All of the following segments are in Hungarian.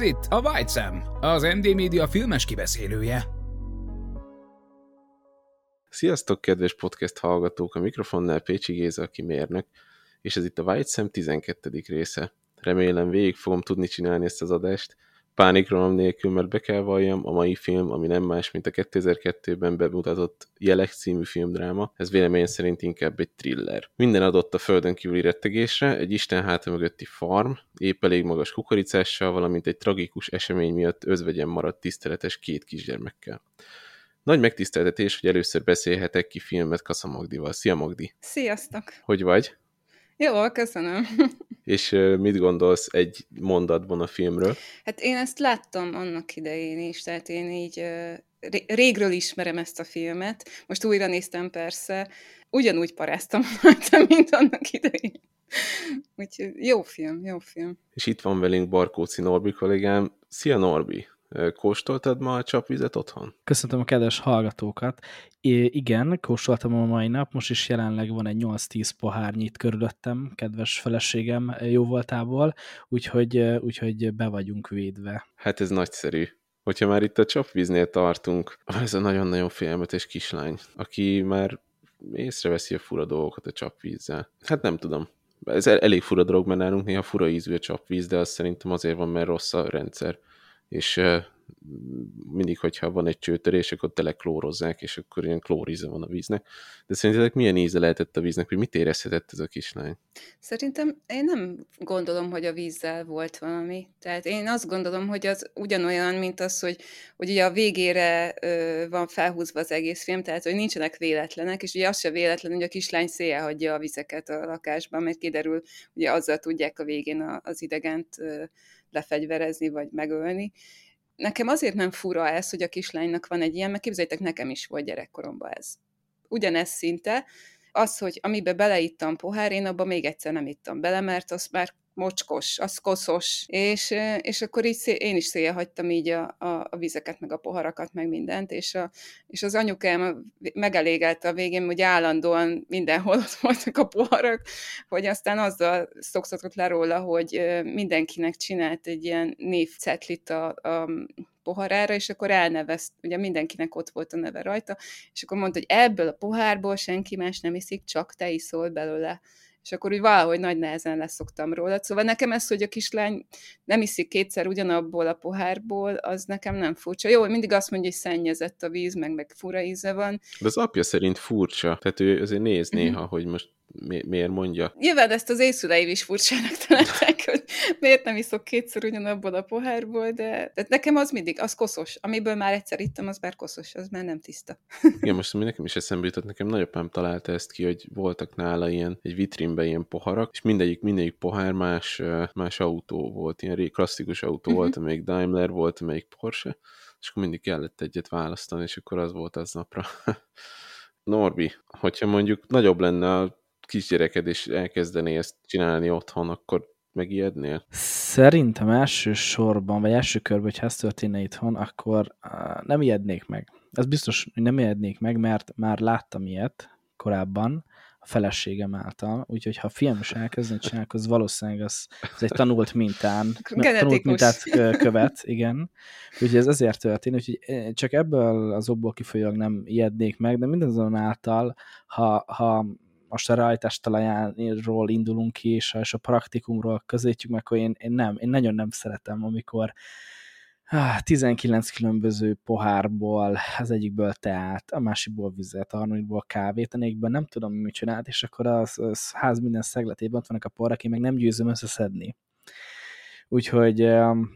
Ez itt a White Sam, az MD Media filmes kibeszélője. Sziasztok, kedves podcast hallgatók! A mikrofonnál Pécsi Géza, aki mérnök, és ez itt a White Sam 12. része. Remélem végig fogom tudni csinálni ezt az adást, pánikronom nélkül, mert be kell valljam, a mai film, ami nem más, mint a 2002-ben bemutatott Jelek című filmdráma, ez véleményem szerint inkább egy thriller. Minden adott a földön kívüli rettegésre, egy Isten háta mögötti farm, épp elég magas kukoricással, valamint egy tragikus esemény miatt özvegyen maradt tiszteletes két kisgyermekkel. Nagy megtiszteltetés, hogy először beszélhetek ki filmet Kassa Magdival. Szia Magdi! Sziasztok! Hogy vagy? Jó, köszönöm. És mit gondolsz egy mondatban a filmről? Hát én ezt láttam annak idején is, tehát én így régről ismerem ezt a filmet. Most újra néztem persze, ugyanúgy paráztam rajta, mint annak idején. Úgyhogy jó film, jó film. És itt van velünk Barkóci Norbi kollégám. Szia Norbi! Kóstoltad ma a csapvizet otthon? Köszöntöm a kedves hallgatókat. É, igen, kóstoltam a mai nap, most is jelenleg van egy 8-10 pohárnyi itt körülöttem, kedves feleségem jó voltából, úgyhogy, úgyhogy be vagyunk védve. Hát ez nagyszerű. Hogyha már itt a csapvíznél tartunk, ez a nagyon-nagyon félelmetes kislány, aki már észreveszi a fura dolgokat a csapvízzel. Hát nem tudom. Ez el- elég fura dolog, mert nálunk néha fura ízű a csapvíz, de az szerintem azért van, mert rossz a rendszer. És mindig, hogyha van egy csőtörés, akkor teleklórozzák, és akkor ilyen klóríze van a víznek. De szerintetek milyen íze lehetett a víznek, hogy mit érezhetett ez a kislány? Szerintem én nem gondolom, hogy a vízzel volt valami. Tehát én azt gondolom, hogy az ugyanolyan, mint az, hogy, hogy ugye a végére ö, van felhúzva az egész film, tehát hogy nincsenek véletlenek, és ugye az se véletlen, hogy a kislány széjjel hagyja a vizeket a lakásban, mert kiderül, ugye azzal tudják a végén az idegent ö, lefegyverezni, vagy megölni. Nekem azért nem fura ez, hogy a kislánynak van egy ilyen, mert képzeljétek, nekem is volt gyerekkoromban ez. Ugyanez szinte, az, hogy amiben beleittam pohár, én abban még egyszer nem ittam bele, mert az már mocskos, az koszos, és, és akkor így szé- én is széjjel hagytam így a, a, a vizeket, meg a poharakat, meg mindent, és, a, és az anyukám megelégelte a végén, hogy állandóan mindenhol ott voltak a poharak, hogy aztán azzal szoktatott le róla, hogy mindenkinek csinált egy ilyen névcetlit a, a poharára, és akkor elnevezt, ugye mindenkinek ott volt a neve rajta, és akkor mondta, hogy ebből a pohárból senki más nem iszik, csak te iszol belőle. És akkor úgy valahogy nagy nehezen leszoktam róla. Szóval nekem ez, hogy a kislány nem iszik kétszer ugyanabból a pohárból, az nekem nem furcsa. Jó, mindig azt mondja, hogy szennyezett a víz, meg, meg fura íze van. De az apja szerint furcsa, tehát ő azért néz Mhm. néha, hogy most mi- miért mondja. Nyilván ezt az észüleim is furcsának találták, hogy miért nem iszok kétszer ugyanabból a pohárból, de, de nekem az mindig, az koszos. Amiből már egyszer ittam, az már koszos, az már nem tiszta. Igen, most ami nekem is eszembe jutott, nekem nagyapám találta ezt ki, hogy voltak nála ilyen, egy vitrínben ilyen poharak, és mindegyik, mindegyik pohár más, más autó volt, ilyen klasszikus autó Mhm. volt, amelyik Daimler volt, amelyik Porsche, és akkor mindig kellett egyet választani, és akkor az volt az napra. Norbi, hogyha mondjuk nagyobb lenne a kisgyereked, és elkezdené ezt csinálni otthon, akkor megijednél? Szerintem elsősorban, vagy első körben, hogyha ez történne itthon, akkor nem ijednék meg. Ez biztos, hogy nem ijednék meg, mert már láttam ilyet korábban, a feleségem által, úgyhogy ha a fiam is elkezdeni csinálni, akkor az valószínűleg az, az egy tanult mintán, tanult Genetikus. mintát kö- követ, igen. Úgyhogy ez ezért történt, úgyhogy csak ebből az okból kifolyólag nem ijednék meg, de mindazonáltal, ha, ha most a rajtástalajánról indulunk ki, és, és a praktikumról közétjük meg, akkor én, én nem, én nagyon nem szeretem, amikor 19 különböző pohárból, az egyikből teát, a másikból vizet, a harmadikból kávét, a négyikből nem tudom, mit csinált, és akkor az, az ház minden szegletében ott vannak a porrak, én meg nem győzöm összeszedni. Úgyhogy,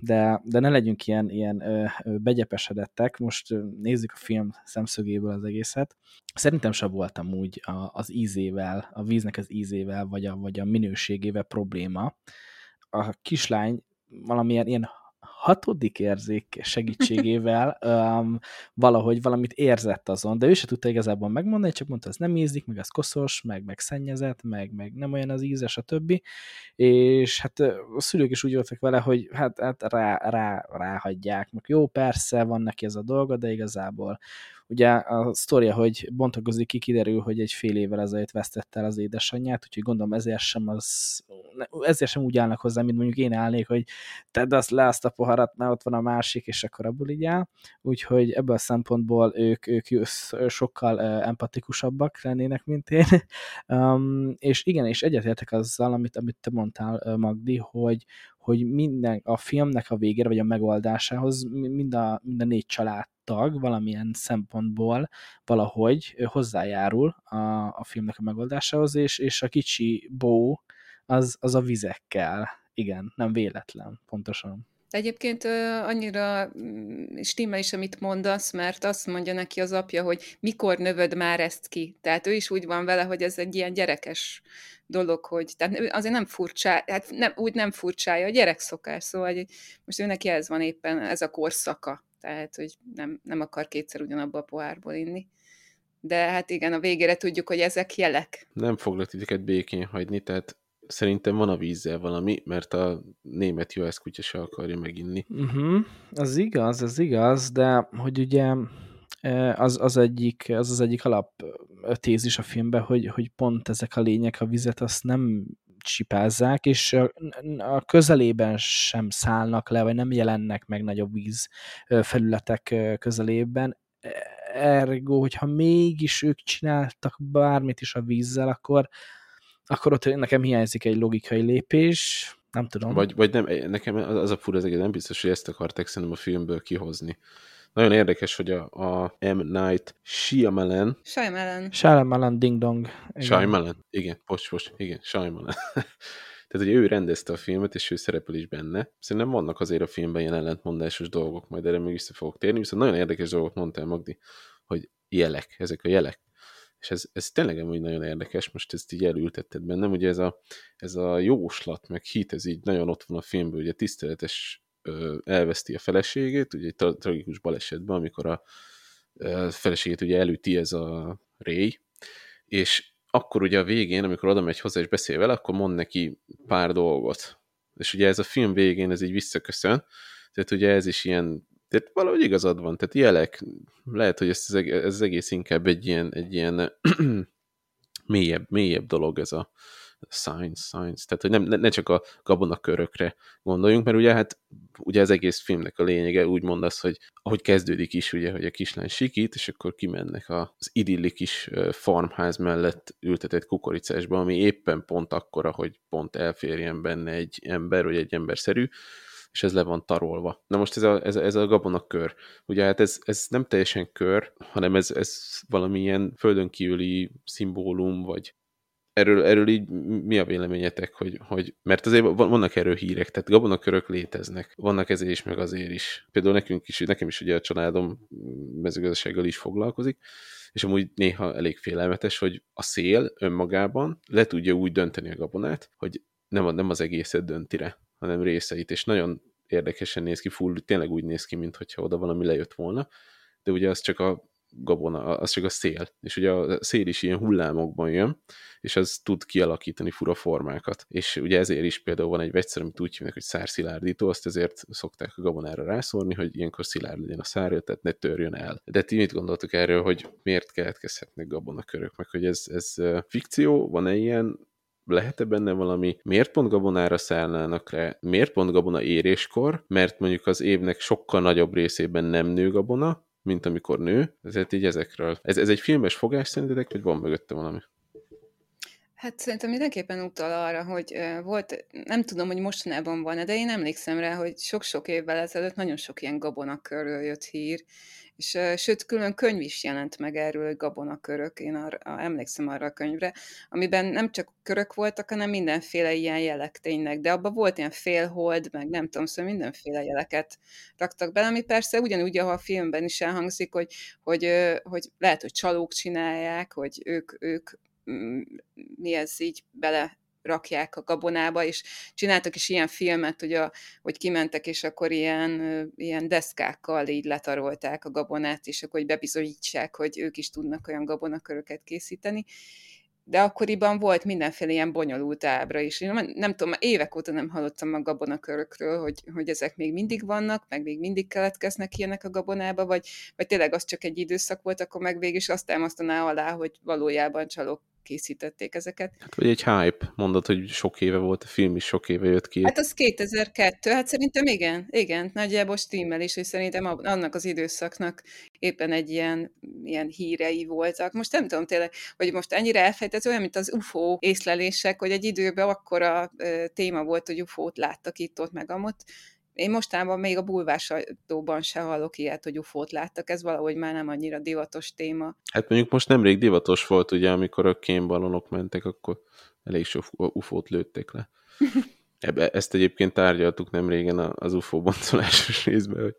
de, de ne legyünk ilyen, ilyen begyepesedettek, most nézzük a film szemszögéből az egészet. Szerintem sem voltam úgy az ízével, a víznek az ízével, vagy a, vagy a minőségével probléma. A kislány valamilyen ilyen hatodik érzék segítségével um, valahogy valamit érzett azon, de ő se tudta igazából megmondani, csak mondta, ez nem ízik, meg ez koszos, meg, meg szennyezett, meg, meg nem olyan az ízes, a többi, és hát a szülők is úgy voltak vele, hogy hát, hát rá, rá, ráhagyják, meg jó, persze, van neki ez a dolga, de igazából Ugye a sztoria, hogy bontakozik ki, kiderül, hogy egy fél évvel ezelőtt vesztette el az édesanyját, úgyhogy gondolom ezért sem, az, ezért sem úgy állnak hozzá, mint mondjuk én állnék, hogy tedd azt le azt a poharat, mert ott van a másik, és akkor abból így áll. Úgyhogy ebből a szempontból ők, ők sokkal empatikusabbak lennének, mint én. Um, és igen, és egyetértek azzal, amit, amit te mondtál, Magdi, hogy, hogy minden a filmnek a végére, vagy a megoldásához mind a, mind a négy családtag valamilyen szempontból valahogy hozzájárul a, a filmnek a megoldásához, és, és a kicsi bó az, az a vizekkel. Igen, nem véletlen, pontosan. Egyébként annyira mm, stimmel is, amit mondasz, mert azt mondja neki az apja, hogy mikor növöd már ezt ki. Tehát ő is úgy van vele, hogy ez egy ilyen gyerekes dolog, hogy tehát azért nem furcsa, hát nem, úgy nem furcsája, a gyerek szokás, szóval hogy most ő neki ez van éppen, ez a korszaka, tehát hogy nem, nem akar kétszer ugyanabba a pohárból inni. De hát igen, a végére tudjuk, hogy ezek jelek. Nem foglak titeket békén hagyni, tehát szerintem van a vízzel valami, mert a német US kutya se akarja meginni. Uh-huh. Az igaz, az igaz, de hogy ugye az, az, egyik, az az egyik alap tézis a filmben, hogy, hogy pont ezek a lények a vizet azt nem csipázzák, és a, közelében sem szállnak le, vagy nem jelennek meg nagyobb víz felületek közelében. Ergo, hogyha mégis ők csináltak bármit is a vízzel, akkor, akkor ott nekem hiányzik egy logikai lépés, nem tudom. Vagy, vagy nem, nekem az a fura az egész, nem biztos, hogy ezt akarták szerintem a filmből kihozni. Nagyon érdekes, hogy a, a M. Night Shyamalan... Shyamalan. Shyamalan Ding Dong. Igen. Shyamalan, igen, post, post, igen, Shyamalan. Tehát, hogy ő rendezte a filmet, és ő szerepel is benne. Szerintem vannak azért a filmben ilyen ellentmondásos dolgok, majd erre még vissza fogok térni, viszont nagyon érdekes dolgot mondtál, Magdi, hogy jelek, ezek a jelek. És ez, ez tényleg amúgy nagyon érdekes, most ezt így elültetted bennem, ugye ez a, ez a jóslat, meg hit, ez így nagyon ott van a filmben, ugye tiszteletes elveszti a feleségét, ugye egy tragikus balesetben, amikor a, feleségét ugye elüti ez a Ray, és akkor ugye a végén, amikor oda megy hozzá és beszél vele, akkor mond neki pár dolgot. És ugye ez a film végén ez így visszaköszön, tehát ugye ez is ilyen, tehát valahogy igazad van, tehát jelek, lehet, hogy ez az egész inkább egy ilyen, egy ilyen mélyebb, mélyebb dolog ez a, science, science, tehát hogy nem, ne, csak a gabonakörökre gondoljunk, mert ugye hát ugye az egész filmnek a lényege úgy mondasz, hogy ahogy kezdődik is, ugye, hogy a kislány sikít, és akkor kimennek az idilli kis farmház mellett ültetett kukoricásba, ami éppen pont akkora, hogy pont elférjen benne egy ember, vagy egy emberszerű, és ez le van tarolva. Na most ez a, ez a, ez a gabonakör. Ugye hát ez, ez nem teljesen kör, hanem ez, ez valamilyen földön kívüli szimbólum, vagy erről, erről így mi a véleményetek, hogy, hogy mert azért vannak erről hírek, tehát gabonakörök léteznek, vannak ezért is, meg azért is. Például nekünk is, nekem is ugye a családom mezőgazdasággal is foglalkozik, és amúgy néha elég félelmetes, hogy a szél önmagában le tudja úgy dönteni a gabonát, hogy nem, nem az egészet dönti re, hanem részeit, és nagyon érdekesen néz ki, full, tényleg úgy néz ki, mintha oda valami lejött volna, de ugye az csak a gabona, az csak a szél. És ugye a szél is ilyen hullámokban jön, és az tud kialakítani fura formákat. És ugye ezért is például van egy vegyszer, amit úgy hívnak, hogy szárszilárdító, azt ezért szokták a gabonára rászórni, hogy ilyenkor szilárd legyen a szárja, tehát ne törjön el. De ti mit gondoltok erről, hogy miért keletkezhetnek gabonakörök, meg hogy ez, ez fikció, van-e ilyen, lehet-e benne valami, miért pont gabonára szállnának le, miért pont gabona éréskor, mert mondjuk az évnek sokkal nagyobb részében nem nő gabona, mint amikor nő, ezért így ezekről. Ez, ez egy filmes fogás szerintetek, vagy van mögötte valami? Hát szerintem mindenképpen utal arra, hogy volt, nem tudom, hogy mostanában van de én emlékszem rá, hogy sok-sok évvel ezelőtt nagyon sok ilyen gabonakörről jött hír, és sőt, külön könyv is jelent meg erről, gabonakörök, én arra, emlékszem arra a könyvre, amiben nem csak körök voltak, hanem mindenféle ilyen jelek tényleg, de abban volt ilyen félhold, meg nem tudom, szóval mindenféle jeleket raktak bele, ami persze ugyanúgy, ahol a filmben is elhangzik, hogy, hogy, hogy lehet, hogy csalók csinálják, hogy ők, ők mi ez így bele rakják a gabonába, és csináltak is ilyen filmet, hogy, a, hogy kimentek, és akkor ilyen, ilyen deszkákkal így letarolták a gabonát, és akkor hogy bebizonyítsák, hogy ők is tudnak olyan gabonaköröket készíteni. De akkoriban volt mindenféle ilyen bonyolult ábra is. Én nem, nem tudom, évek óta nem hallottam a gabonakörökről, hogy, hogy ezek még mindig vannak, meg még mindig keletkeznek ilyenek a gabonába, vagy, vagy tényleg az csak egy időszak volt, akkor meg végig azt támasztaná alá, hogy valójában csalók készítették ezeket. Hát, vagy egy hype, mondod, hogy sok éve volt a film is, sok éve jött ki. Hát az 2002, hát szerintem igen, igen, nagyjából stimmel is, és szerintem annak az időszaknak éppen egy ilyen, ilyen hírei voltak. Most nem tudom tényleg, hogy most ennyire elfejtett, olyan, mint az UFO észlelések, hogy egy időben akkora téma volt, hogy UFO-t láttak itt-ott meg amott, én mostában még a bulvár sajtóban se hallok ilyet, hogy ufót láttak, ez valahogy már nem annyira divatos téma. Hát mondjuk most nemrég divatos volt, ugye, amikor a kémbalonok mentek, akkor elég sok ufót lőttek le. Ebbe, ezt egyébként tárgyaltuk nem régen az UFO boncolásos részben, hogy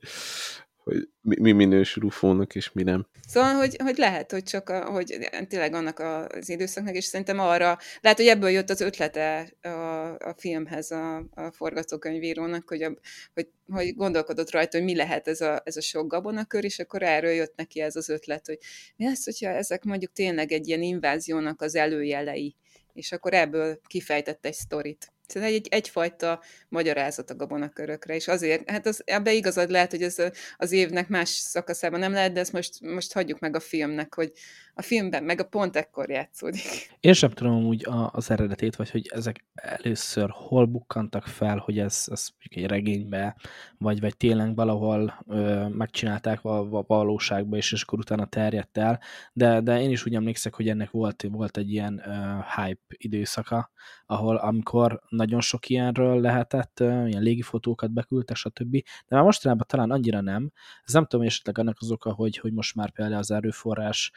hogy mi, mi minősül ufónak, és mi nem. Szóval, hogy, hogy lehet, hogy csak a, hogy tényleg annak az időszaknak, és szerintem arra, lehet, hogy ebből jött az ötlete a, a filmhez a, a forgatókönyvírónak, hogy, a, hogy, hogy gondolkodott rajta, hogy mi lehet ez a, ez a sok gabonakör, és akkor erről jött neki ez az ötlet, hogy mi lesz, hogyha ezek mondjuk tényleg egy ilyen inváziónak az előjelei, és akkor ebből kifejtett egy sztorit. Szóval egy, egyfajta magyarázat a gabonakörökre, és azért, hát az, ebbe igazad lehet, hogy ez az évnek más szakaszában nem lehet, de ezt most, most hagyjuk meg a filmnek, hogy a filmben meg a pont ekkor játszódik. Én sem tudom úgy az eredetét, vagy hogy ezek először hol bukkantak fel, hogy ez, ez egy regénybe, vagy, vagy tényleg valahol ö, megcsinálták a, a valóságba, és, és akkor utána terjedt el, de, de én is úgy emlékszek, hogy ennek volt, volt egy ilyen ö, hype időszaka, ahol amikor nagyon sok ilyenről lehetett, ilyen légifotókat beküldtek, stb. De már mostanában talán annyira nem. Ez nem tudom, esetleg annak az oka, hogy, hogy most már például az erőforrás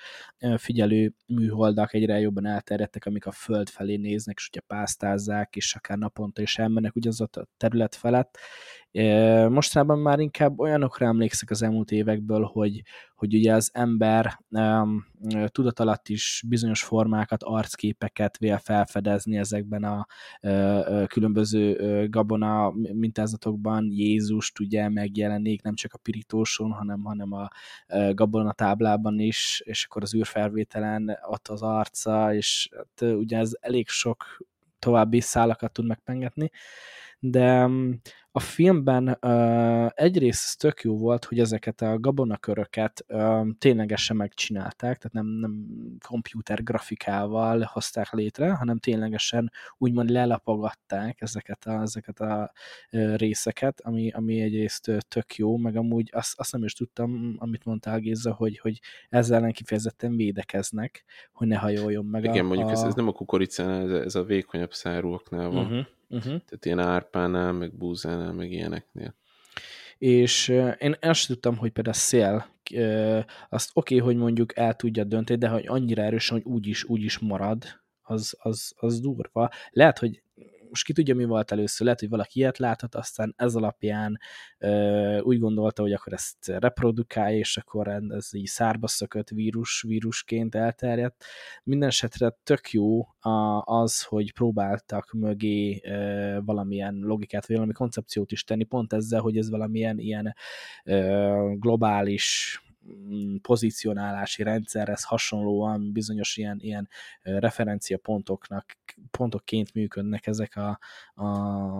figyelő műholdak egyre jobban elterjedtek, amik a föld felé néznek, és ugye pásztázzák, és akár naponta is elmennek ugyanaz a terület felett, Mostanában már inkább olyanokra emlékszek az elmúlt évekből, hogy, hogy ugye az ember um, tudat alatt is bizonyos formákat, arcképeket vél felfedezni ezekben a különböző gabona mintázatokban. Jézust ugye megjelenik nem csak a pirítóson, hanem, hanem a gabona táblában is, és akkor az űrfelvételen ott az arca, és hát, ugye ez elég sok további szálakat tud megpengetni, de a filmben uh, egyrészt tök jó volt, hogy ezeket a gabonaköröket uh, ténylegesen megcsinálták, tehát nem, nem komputer grafikával hozták létre, hanem ténylegesen úgymond lelapogatták ezeket a, ezeket a uh, részeket, ami, ami egyrészt tök jó, meg amúgy azt, azt nem is tudtam, amit mondtál Géza, hogy, hogy ezzel ellen kifejezetten védekeznek, hogy ne hajoljon meg Igen, a, mondjuk a... Ez, ez nem a kukoricánál, ez, ez a vékonyabb szárúaknál van. Uh-huh Uh-huh. Tehát ilyen árpánál, meg búzánál, meg ilyeneknél. És én azt tudtam, hogy például a szél, azt oké, okay, hogy mondjuk el tudja dönteni, de hogy annyira erősen, hogy úgyis, úgyis marad, az, az, az durva. Lehet, hogy most ki tudja, mi volt először, lehet, hogy valaki ilyet láthat, aztán ez alapján ö, úgy gondolta, hogy akkor ezt reprodukálja, és akkor ez így szárba szökött vírus, vírusként elterjedt. Minden esetre tök jó az, hogy próbáltak mögé ö, valamilyen logikát, vagy valami koncepciót is tenni, pont ezzel, hogy ez valamilyen ilyen ö, globális pozícionálási rendszerhez hasonlóan bizonyos ilyen, ilyen referenciapontoknak, pontokként működnek ezek a, a,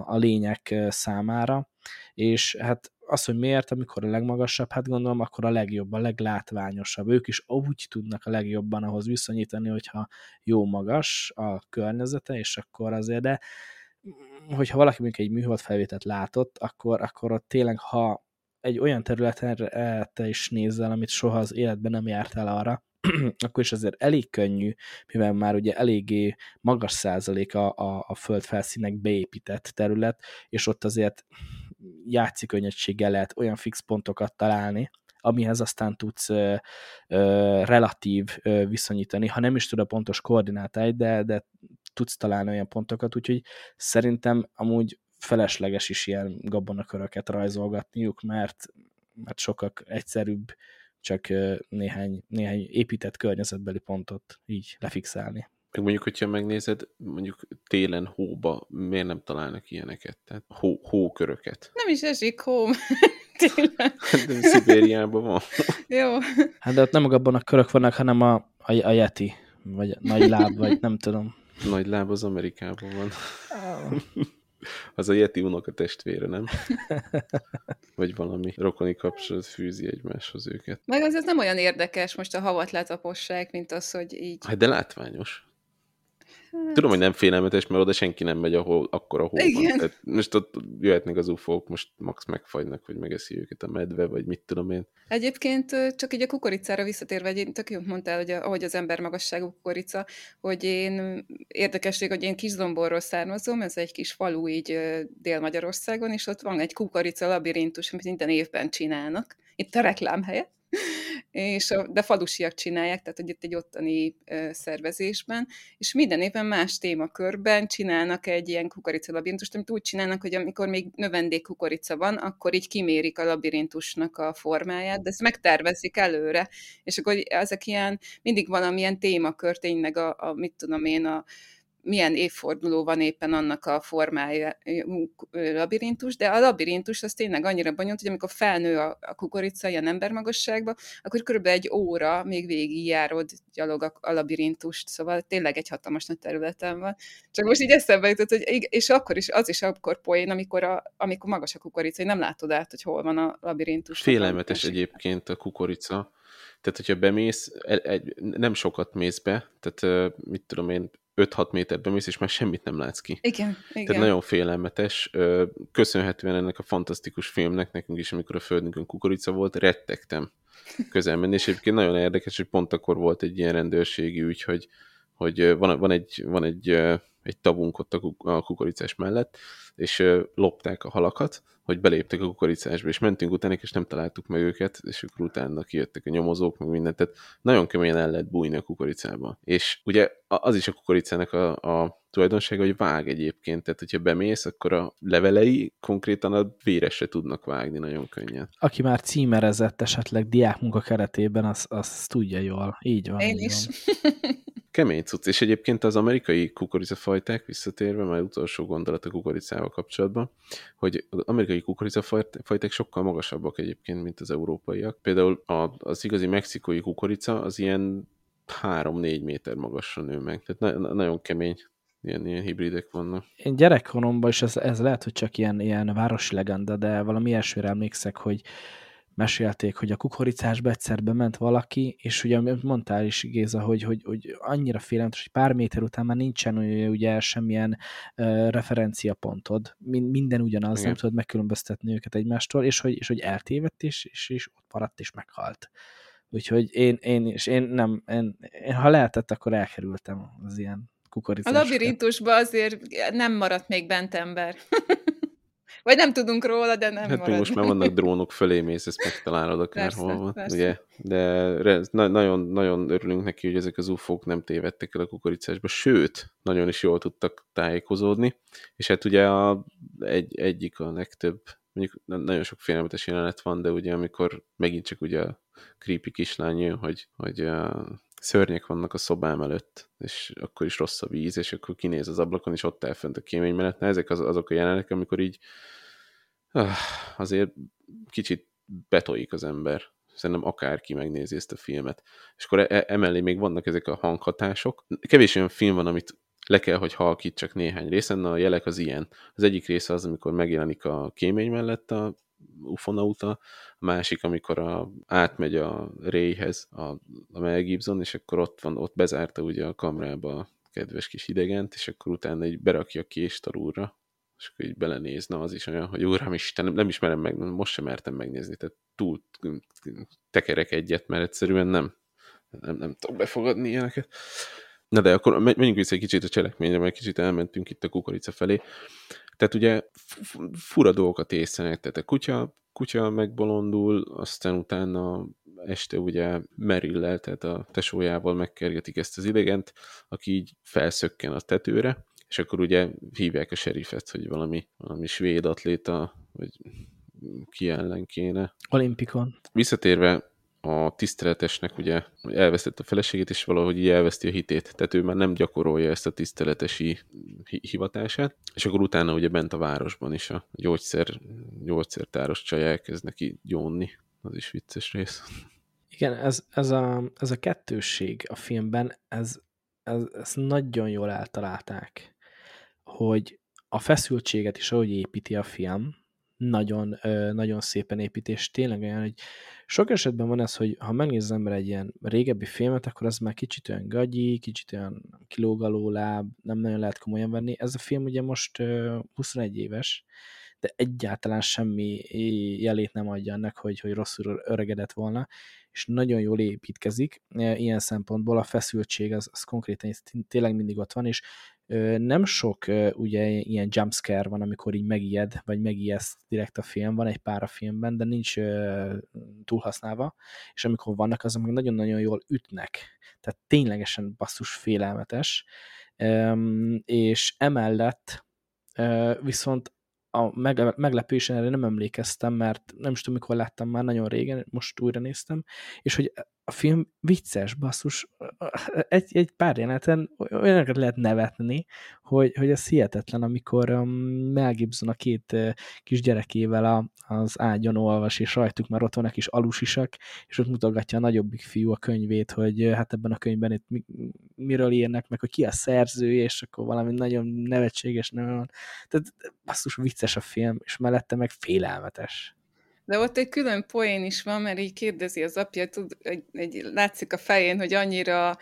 a lények számára, és hát az, hogy miért, amikor a legmagasabb, hát gondolom akkor a legjobb, a leglátványosabb. Ők is úgy tudnak a legjobban ahhoz viszonyítani, hogyha jó magas a környezete, és akkor azért, de hogyha valaki mondjuk egy műhold felvételt látott, akkor, akkor ott tényleg, ha egy olyan területen te is nézzel, amit soha az életben nem járt el arra, akkor is azért elég könnyű, mivel már ugye eléggé magas százalék a, a, a föld felszínek beépített terület, és ott azért játszik könnyedséggel lehet olyan fix pontokat találni, amihez aztán tudsz ö, ö, relatív ö, viszonyítani, ha nem is tud a pontos koordinátáit, de, de tudsz találni olyan pontokat, úgyhogy szerintem amúgy felesleges is ilyen gabonaköröket rajzolgatniuk, mert, mert sokkal egyszerűbb csak néhány, néhány épített környezetbeli pontot így lefixálni. Meg mondjuk, hogyha megnézed, mondjuk télen hóba, miért nem találnak ilyeneket? Tehát hó, hóköröket. Nem is esik hó. Tényleg. De Szibériában van. Jó. Hát de ott nem a abban a körök vannak, hanem a, a, a Yeti, vagy a nagy láb, vagy nem tudom. Nagy láb az Amerikában van. Az a Yeti unoka testvére, nem? Vagy valami rokoni kapcsolat fűzi egymáshoz őket. Meg az, nem olyan érdekes most a havat letapossák, mint az, hogy így... Hát de látványos. Hát... Tudom, hogy nem félelmetes, mert oda senki nem megy, ahol akkor a hó van. Tehát most ott jöhetnek az ufók, most max megfagynak, hogy megeszi őket a medve, vagy mit tudom én. Egyébként csak így a kukoricára visszatérve, hogy tök jót mondtál, hogy a, ahogy az ember magasságú kukorica, hogy én érdekesség, hogy én Kisdomborról származom, ez egy kis falu így Dél-Magyarországon, és ott van egy kukorica labirintus, amit minden évben csinálnak. Itt a reklám helyett és a, de falusiak csinálják, tehát hogy itt egy ottani szervezésben, és minden évben más témakörben csinálnak egy ilyen kukoricalabirintust, amit úgy csinálnak, hogy amikor még növendék kukorica van, akkor így kimérik a labirintusnak a formáját, de ezt megtervezik előre, és akkor ezek ilyen, mindig valamilyen témakör, tényleg a, a mit tudom én, a milyen évforduló van éppen annak a formája labirintus, de a labirintus az tényleg annyira bonyolult, hogy amikor felnő a, a kukorica ilyen embermagasságba, akkor körülbelül egy óra még végigjárod gyalog a, a labirintust, szóval tényleg egy hatalmas nagy területen van. Csak most így eszembe jutott, hogy és akkor is, az is akkor poén, amikor, a, amikor magas a kukorica, hogy nem látod át, hogy hol van a labirintus. Félelmetes egyébként a kukorica. Tehát, hogyha bemész, egy, nem sokat mész be, tehát mit tudom én, 5-6 méterbe mész, és már semmit nem látsz ki. Igen, igen. Tehát nagyon félelmetes. Köszönhetően ennek a fantasztikus filmnek, nekünk is, amikor a Földünkön kukorica volt, rettegtem közel menni, és egyébként nagyon érdekes, hogy pont akkor volt egy ilyen rendőrségi ügy, hogy, hogy van, van, egy, van egy, egy tavunk ott a kukoricás mellett, és lopták a halakat, hogy beléptek a kukoricásba, és mentünk utána, és nem találtuk meg őket, és akkor utána kijöttek a nyomozók, meg mindent, tehát nagyon keményen el lehet bújni a kukoricába. És ugye az is a kukoricának a, a tulajdonsága, hogy vág egyébként, tehát hogyha bemész, akkor a levelei konkrétan a véresre tudnak vágni nagyon könnyen. Aki már címerezett esetleg diákmunka keretében, az, az tudja jól. Így van. Én így is. Van. Kemény cucc, és egyébként az amerikai kukoricafajták, visszatérve, már utolsó gondolat a kukoricával kapcsolatban, hogy az amerikai kukoricafajták sokkal magasabbak egyébként, mint az európaiak. Például az igazi mexikói kukorica az ilyen 3-4 méter magasra nő meg. Tehát na- nagyon kemény ilyen, ilyen hibridek vannak. Én gyerekkoromban, és ez, ez lehet, hogy csak ilyen, ilyen városi legenda, de valami ilyesmire emlékszek, hogy mesélték, hogy a kukoricásba egyszer bement valaki, és ugye mondtál is, Géza, hogy, hogy, hogy annyira félelmetes, hogy pár méter után már nincsen ugye semmilyen uh, referenciapontod, minden ugyanaz, Igen. nem tudod megkülönböztetni őket egymástól, és hogy, és hogy eltévedt, és, és, és ott maradt, és meghalt. Úgyhogy én, én, és én nem, én, én, ha lehetett, akkor elkerültem az ilyen kukoricás. A labirintusban azért nem maradt még bent ember. Vagy nem tudunk róla, de nem Hát most már vannak drónok fölé mész, ezt megtalálod akárhol van, persze. ugye? De na, nagyon, nagyon örülünk neki, hogy ezek az ufók nem tévedtek el a kukoricásba, sőt, nagyon is jól tudtak tájékozódni, és hát ugye a, egy, egyik a legtöbb, mondjuk nagyon sok félelmetes jelenet van, de ugye amikor megint csak ugye a creepy kislány jön, hogy, hogy a szörnyek vannak a szobám előtt, és akkor is rossz a víz, és akkor kinéz az ablakon, és ott elfönt a kémény mellett. Ezek az, azok a jelenetek, amikor így ah, azért kicsit betolik az ember. Szerintem akárki megnézi ezt a filmet. És akkor e emellé még vannak ezek a hanghatások. Kevés olyan film van, amit le kell, hogy halkít csak néhány részen, a jelek az ilyen. Az egyik része az, amikor megjelenik a kémény mellett a ufonauta, a másik, amikor a, átmegy a Rayhez, a, a Mel Gibson, és akkor ott van, ott bezárta ugye a kamrába a kedves kis idegent, és akkor utána így berakja a kést alulra, és akkor így belenézne, az is olyan, hogy Uram Isten, nem, nem ismerem meg, most sem mertem megnézni, tehát túl tekerek egyet, mert egyszerűen nem, nem, nem tudok befogadni ilyeneket. Na de akkor menjünk vissza egy kicsit a cselekményre, mert kicsit elmentünk itt a kukorica felé. Tehát ugye fura dolgokat észrenek, tehát a kutya, kutya megbolondul, aztán utána este ugye Merillel, tehát a tesójával megkergetik ezt az idegent, aki így felszökken a tetőre, és akkor ugye hívják a serifet, hogy valami, valami svéd atléta, vagy ki ellen kéne. Olimpikon. Visszatérve a tiszteletesnek ugye elvesztett a feleségét, és valahogy így elveszti a hitét. Tehát ő már nem gyakorolja ezt a tiszteletesi hivatását, és akkor utána ugye bent a városban is a gyógyszer, gyógyszertáros csaj elkezd neki gyónni. Az is vicces rész. Igen, ez, ez, a, ez a kettősség a filmben, ez, ez, ez nagyon jól eltalálták, hogy a feszültséget is, ahogy építi a film, nagyon, nagyon szépen épít, és tényleg olyan, hogy sok esetben van ez, hogy ha megnéz az ember egy ilyen régebbi filmet, akkor az már kicsit olyan gagyi, kicsit olyan kilógaló láb, nem nagyon lehet komolyan venni. Ez a film ugye most 21 éves, de egyáltalán semmi jelét nem adja ennek, hogy, hogy rosszul öregedett volna, és nagyon jól építkezik. Ilyen szempontból a feszültség az, az konkrétan tényleg mindig ott van, és nem sok ugye ilyen jumpscare van, amikor így megijed, vagy megijeszt direkt a film, van egy pár a filmben, de nincs túlhasználva, és amikor vannak, azok meg nagyon-nagyon jól ütnek. Tehát ténylegesen basszus félelmetes, és emellett viszont a meglepősen erre nem emlékeztem, mert nem is tudom, mikor láttam már nagyon régen, most újra néztem, és hogy a film vicces, basszus, egy, egy pár jeleneten olyanokat lehet nevetni, hogy, hogy ez hihetetlen, amikor um, Mel Gibson a két uh, kis gyerekével a, az ágyon olvas, és rajtuk már ott vannak is alusisak, és ott mutogatja a nagyobbik fiú a könyvét, hogy uh, hát ebben a könyvben itt miről írnak, meg hogy ki a szerző, és akkor valami nagyon nevetséges, nem van. Tehát basszus vicces a film, és mellette meg félelmetes. De ott egy külön poén is van, mert így kérdezi az apja, tud, egy, egy, látszik a fején, hogy annyira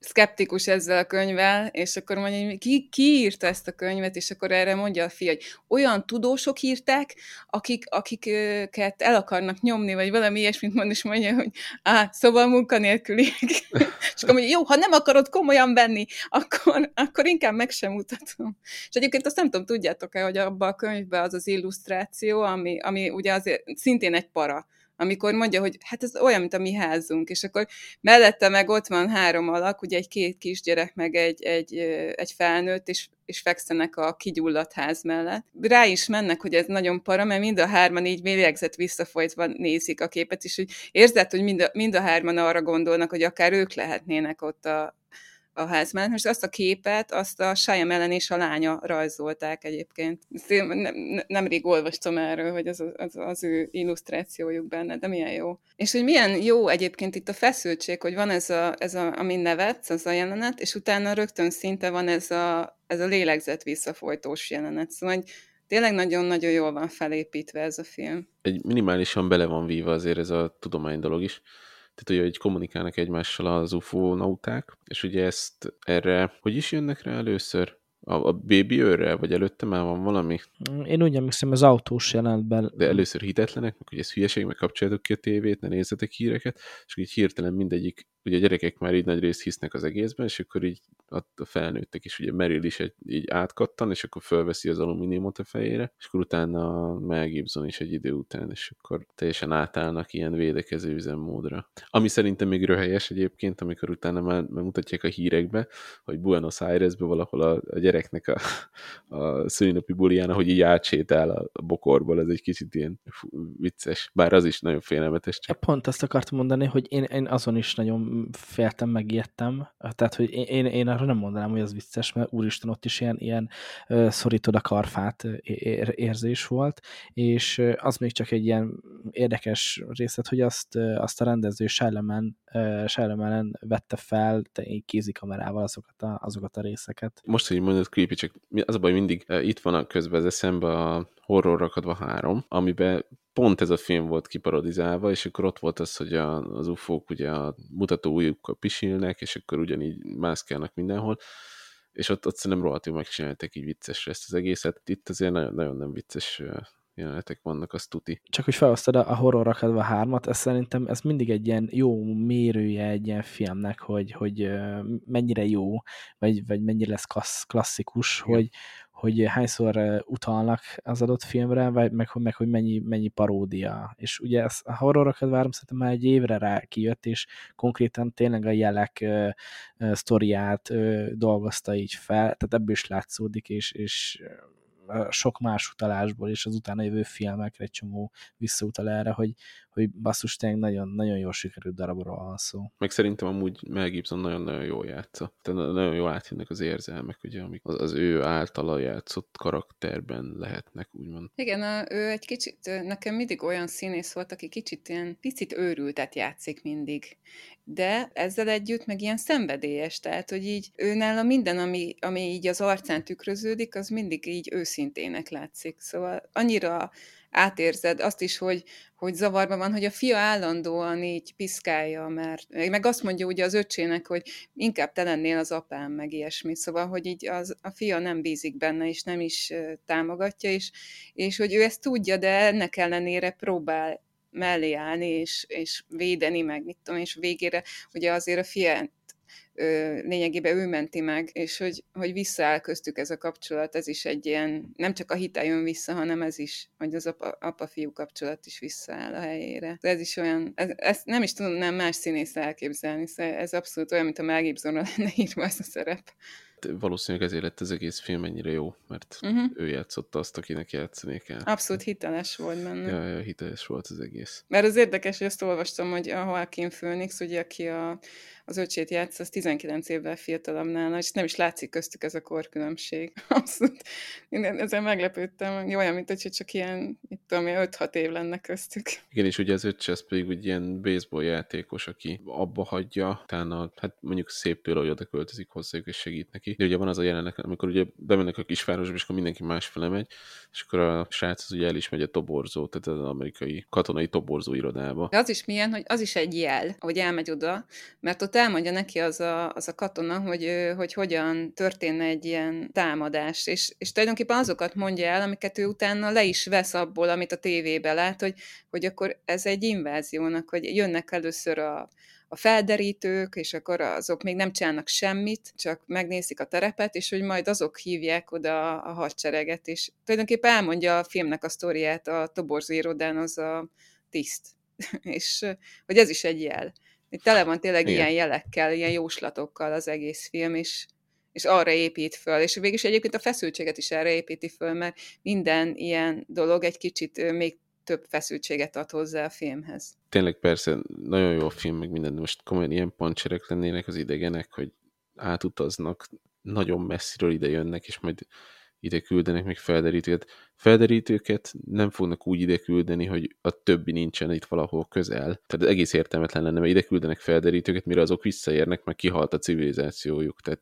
szkeptikus ezzel a könyvvel, és akkor mondja, hogy ki, ki írta ezt a könyvet, és akkor erre mondja a fia, hogy olyan tudósok írták, akik, akiket el akarnak nyomni, vagy valami ilyesmit mond, és mondja, hogy á, szóval munkanélküliek. és akkor mondja, jó, ha nem akarod komolyan venni, akkor, akkor inkább meg sem mutatom. És egyébként azt nem tudom, tudjátok-e, hogy abban a könyvben az az illusztráció, ami, ami ugye azért szintén egy para, amikor mondja, hogy hát ez olyan, mint a mi házunk, és akkor mellette meg ott van három alak, ugye egy két kisgyerek, meg egy, egy, egy felnőtt, és, és fekszenek a kigyulladt ház mellett. Rá is mennek, hogy ez nagyon para, mert mind a hárman így mélyegzett visszafolytva nézik a képet, és hogy érzed, hogy mind a, mind a hárman arra gondolnak, hogy akár ők lehetnének ott a, a ház mellett. Most azt a képet, azt a Shyamalan és a lánya rajzolták egyébként. Nem, nem, nemrég olvastam erről, hogy az, az, az ő illusztrációjuk benne, de milyen jó. És hogy milyen jó egyébként itt a feszültség, hogy van ez a, ez a ami nevetsz, az a jelenet, és utána rögtön szinte van ez a, ez a lélegzet visszafolytós jelenet. Szóval hogy tényleg nagyon-nagyon jól van felépítve ez a film. Egy minimálisan bele van víva azért ez a tudomány dolog is tehát ugye, hogy kommunikálnak egymással az UFO nauták, és ugye ezt erre, hogy is jönnek rá először? A, a baby őrre, vagy előtte már van valami? Én úgy emlékszem, az autós jelentben. De először hitetlenek, hogy ez hülyeség, meg kapcsoljátok ki a tévét, ne nézzetek híreket, és így hirtelen mindegyik ugye a gyerekek már így nagy részt hisznek az egészben, és akkor így a felnőttek is, ugye Meryl is egy, így átkattan, és akkor fölveszi az alumíniumot a fejére, és akkor utána Mel Gibson is egy idő után, és akkor teljesen átállnak ilyen védekező üzemmódra. Ami szerintem még röhelyes egyébként, amikor utána már mutatják a hírekbe, hogy Buenos Airesbe valahol a, a gyereknek a, a szülinapi bulián, hogy így átsétál a bokorból, ez egy kicsit ilyen vicces, bár az is nagyon félelmetes. Csak. Pont azt akartam mondani, hogy én, én azon is nagyon féltem, megijedtem. Tehát, hogy én, én arra nem mondanám, hogy ez vicces, mert úristen, ott is ilyen, ilyen szorítod a karfát ér, érzés volt, és az még csak egy ilyen érdekes részlet, hogy azt, azt a rendező Shyamalan, Shyamalan vette fel kézikamerával azokat a, azokat a részeket. Most, hogy mondod creepy, csak az a baj, mindig itt van a közben az eszembe a horror rakadva három, amiben pont ez a film volt kiparodizálva, és akkor ott volt az, hogy a, az ufók ugye a mutató ujjukkal pisilnek, és akkor ugyanígy mászkálnak mindenhol, és ott, ott szerintem rohadtul megcsináltak így viccesre ezt az egészet. Itt azért nagyon, nagyon nem vicces jelenetek vannak, az tuti. Csak hogy felhoztad a horror akadva hármat, ez szerintem ez mindig egy ilyen jó mérője egy ilyen filmnek, hogy, hogy mennyire jó, vagy, vagy mennyire lesz klasszikus, Igen. hogy, hogy hányszor utalnak az adott filmre, vagy meg, meg hogy mennyi, mennyi paródia. És ugye ez a horrorokat várom, szerintem már egy évre rá kijött, és konkrétan tényleg a jelek uh, uh, sztoriát uh, dolgozta így fel, tehát ebből is látszódik, és, és sok más utalásból, és az utána jövő filmekre egy csomó visszautal erre, hogy, hogy basszus, tényleg nagyon, nagyon jól sikerült darabról van szó. Meg szerintem amúgy Mel Gibson nagyon-nagyon jól játsza. Tehát nagyon jól átjönnek az érzelmek, ugye, amik az, az ő általa játszott karakterben lehetnek, úgymond. Igen, a, ő egy kicsit, nekem mindig olyan színész volt, aki kicsit ilyen picit őrültet játszik mindig. De ezzel együtt meg ilyen szenvedélyes, tehát, hogy így őnála minden, ami, ami így az arcán tükröződik, az mindig így őszintének látszik. Szóval annyira átérzed azt is, hogy, hogy zavarban van, hogy a fia állandóan így piszkálja, mert meg azt mondja ugye az öcsének, hogy inkább te lennél az apám, meg ilyesmi, szóval, hogy így az, a fia nem bízik benne, és nem is támogatja, és, és hogy ő ezt tudja, de ennek ellenére próbál mellé állni, és, és védeni, meg mit tudom, és végére ugye azért a fia lényegében ő menti meg, és hogy, hogy visszaáll köztük ez a kapcsolat, ez is egy ilyen, nem csak a hite jön vissza, hanem ez is, hogy az apa-fiú kapcsolat is visszaáll a helyére. Ez is olyan, ez, ezt nem is tudom nem más színész elképzelni, szóval ez abszolút olyan, mint a Mel Gibsonra lenne írva ez a szerep. Valószínűleg ezért lett az egész film ennyire jó, mert uh-huh. ő játszotta azt, akinek játszani kell. Abszolút hiteles volt benne. Ja, ja, hiteles volt az egész. Mert az érdekes, hogy azt olvastam, hogy a Joaquin Phoenix, ugye, aki a az öcsét játsz, az 19 évvel fiatalabb nála, és nem is látszik köztük ez a korkülönbség. Abszolút. Én ezen meglepődtem, olyan, mint hogy csak ilyen, itt tudom, 5-6 év lenne köztük. Igen, és ugye az öccse, ez pedig úgy ilyen baseball játékos, aki abba hagyja, utána, hát mondjuk szép tőle, hogy oda költözik hozzájuk, és segít neki. De ugye van az a jelenet, amikor ugye bemennek a kisvárosba, és akkor mindenki másfele megy, és akkor a srác az ugye el is megy a toborzó, tehát az amerikai katonai toborzó irodába. De az is milyen, hogy az is egy jel, hogy elmegy oda, mert ott elmondja neki az a, az a katona, hogy, hogy hogyan történne egy ilyen támadás, és, és tulajdonképpen azokat mondja el, amiket ő utána le is vesz abból, amit a tévébe lát, hogy, hogy akkor ez egy inváziónak, hogy jönnek először a, a felderítők, és akkor azok még nem csinálnak semmit, csak megnézik a terepet, és hogy majd azok hívják oda a hadsereget, és tulajdonképpen elmondja a filmnek a sztoriát a toborzó irodán az a tiszt. és hogy ez is egy jel. Itt tele van tényleg Igen. ilyen jelekkel, ilyen jóslatokkal az egész film, és, és arra épít föl. És végülis egyébként a feszültséget is erre építi föl, mert minden ilyen dolog egy kicsit még több feszültséget ad hozzá a filmhez. Tényleg persze, nagyon jó a film, meg minden, de most komolyan ilyen pancserek lennének az idegenek, hogy átutaznak, nagyon messziről ide jönnek, és majd ide küldenek még felderítőket. Felderítőket nem fognak úgy ide küldeni, hogy a többi nincsen itt valahol közel. Tehát egész értelmetlen lenne, mert ide küldenek felderítőket, mire azok visszaérnek, mert kihalt a civilizációjuk. Tehát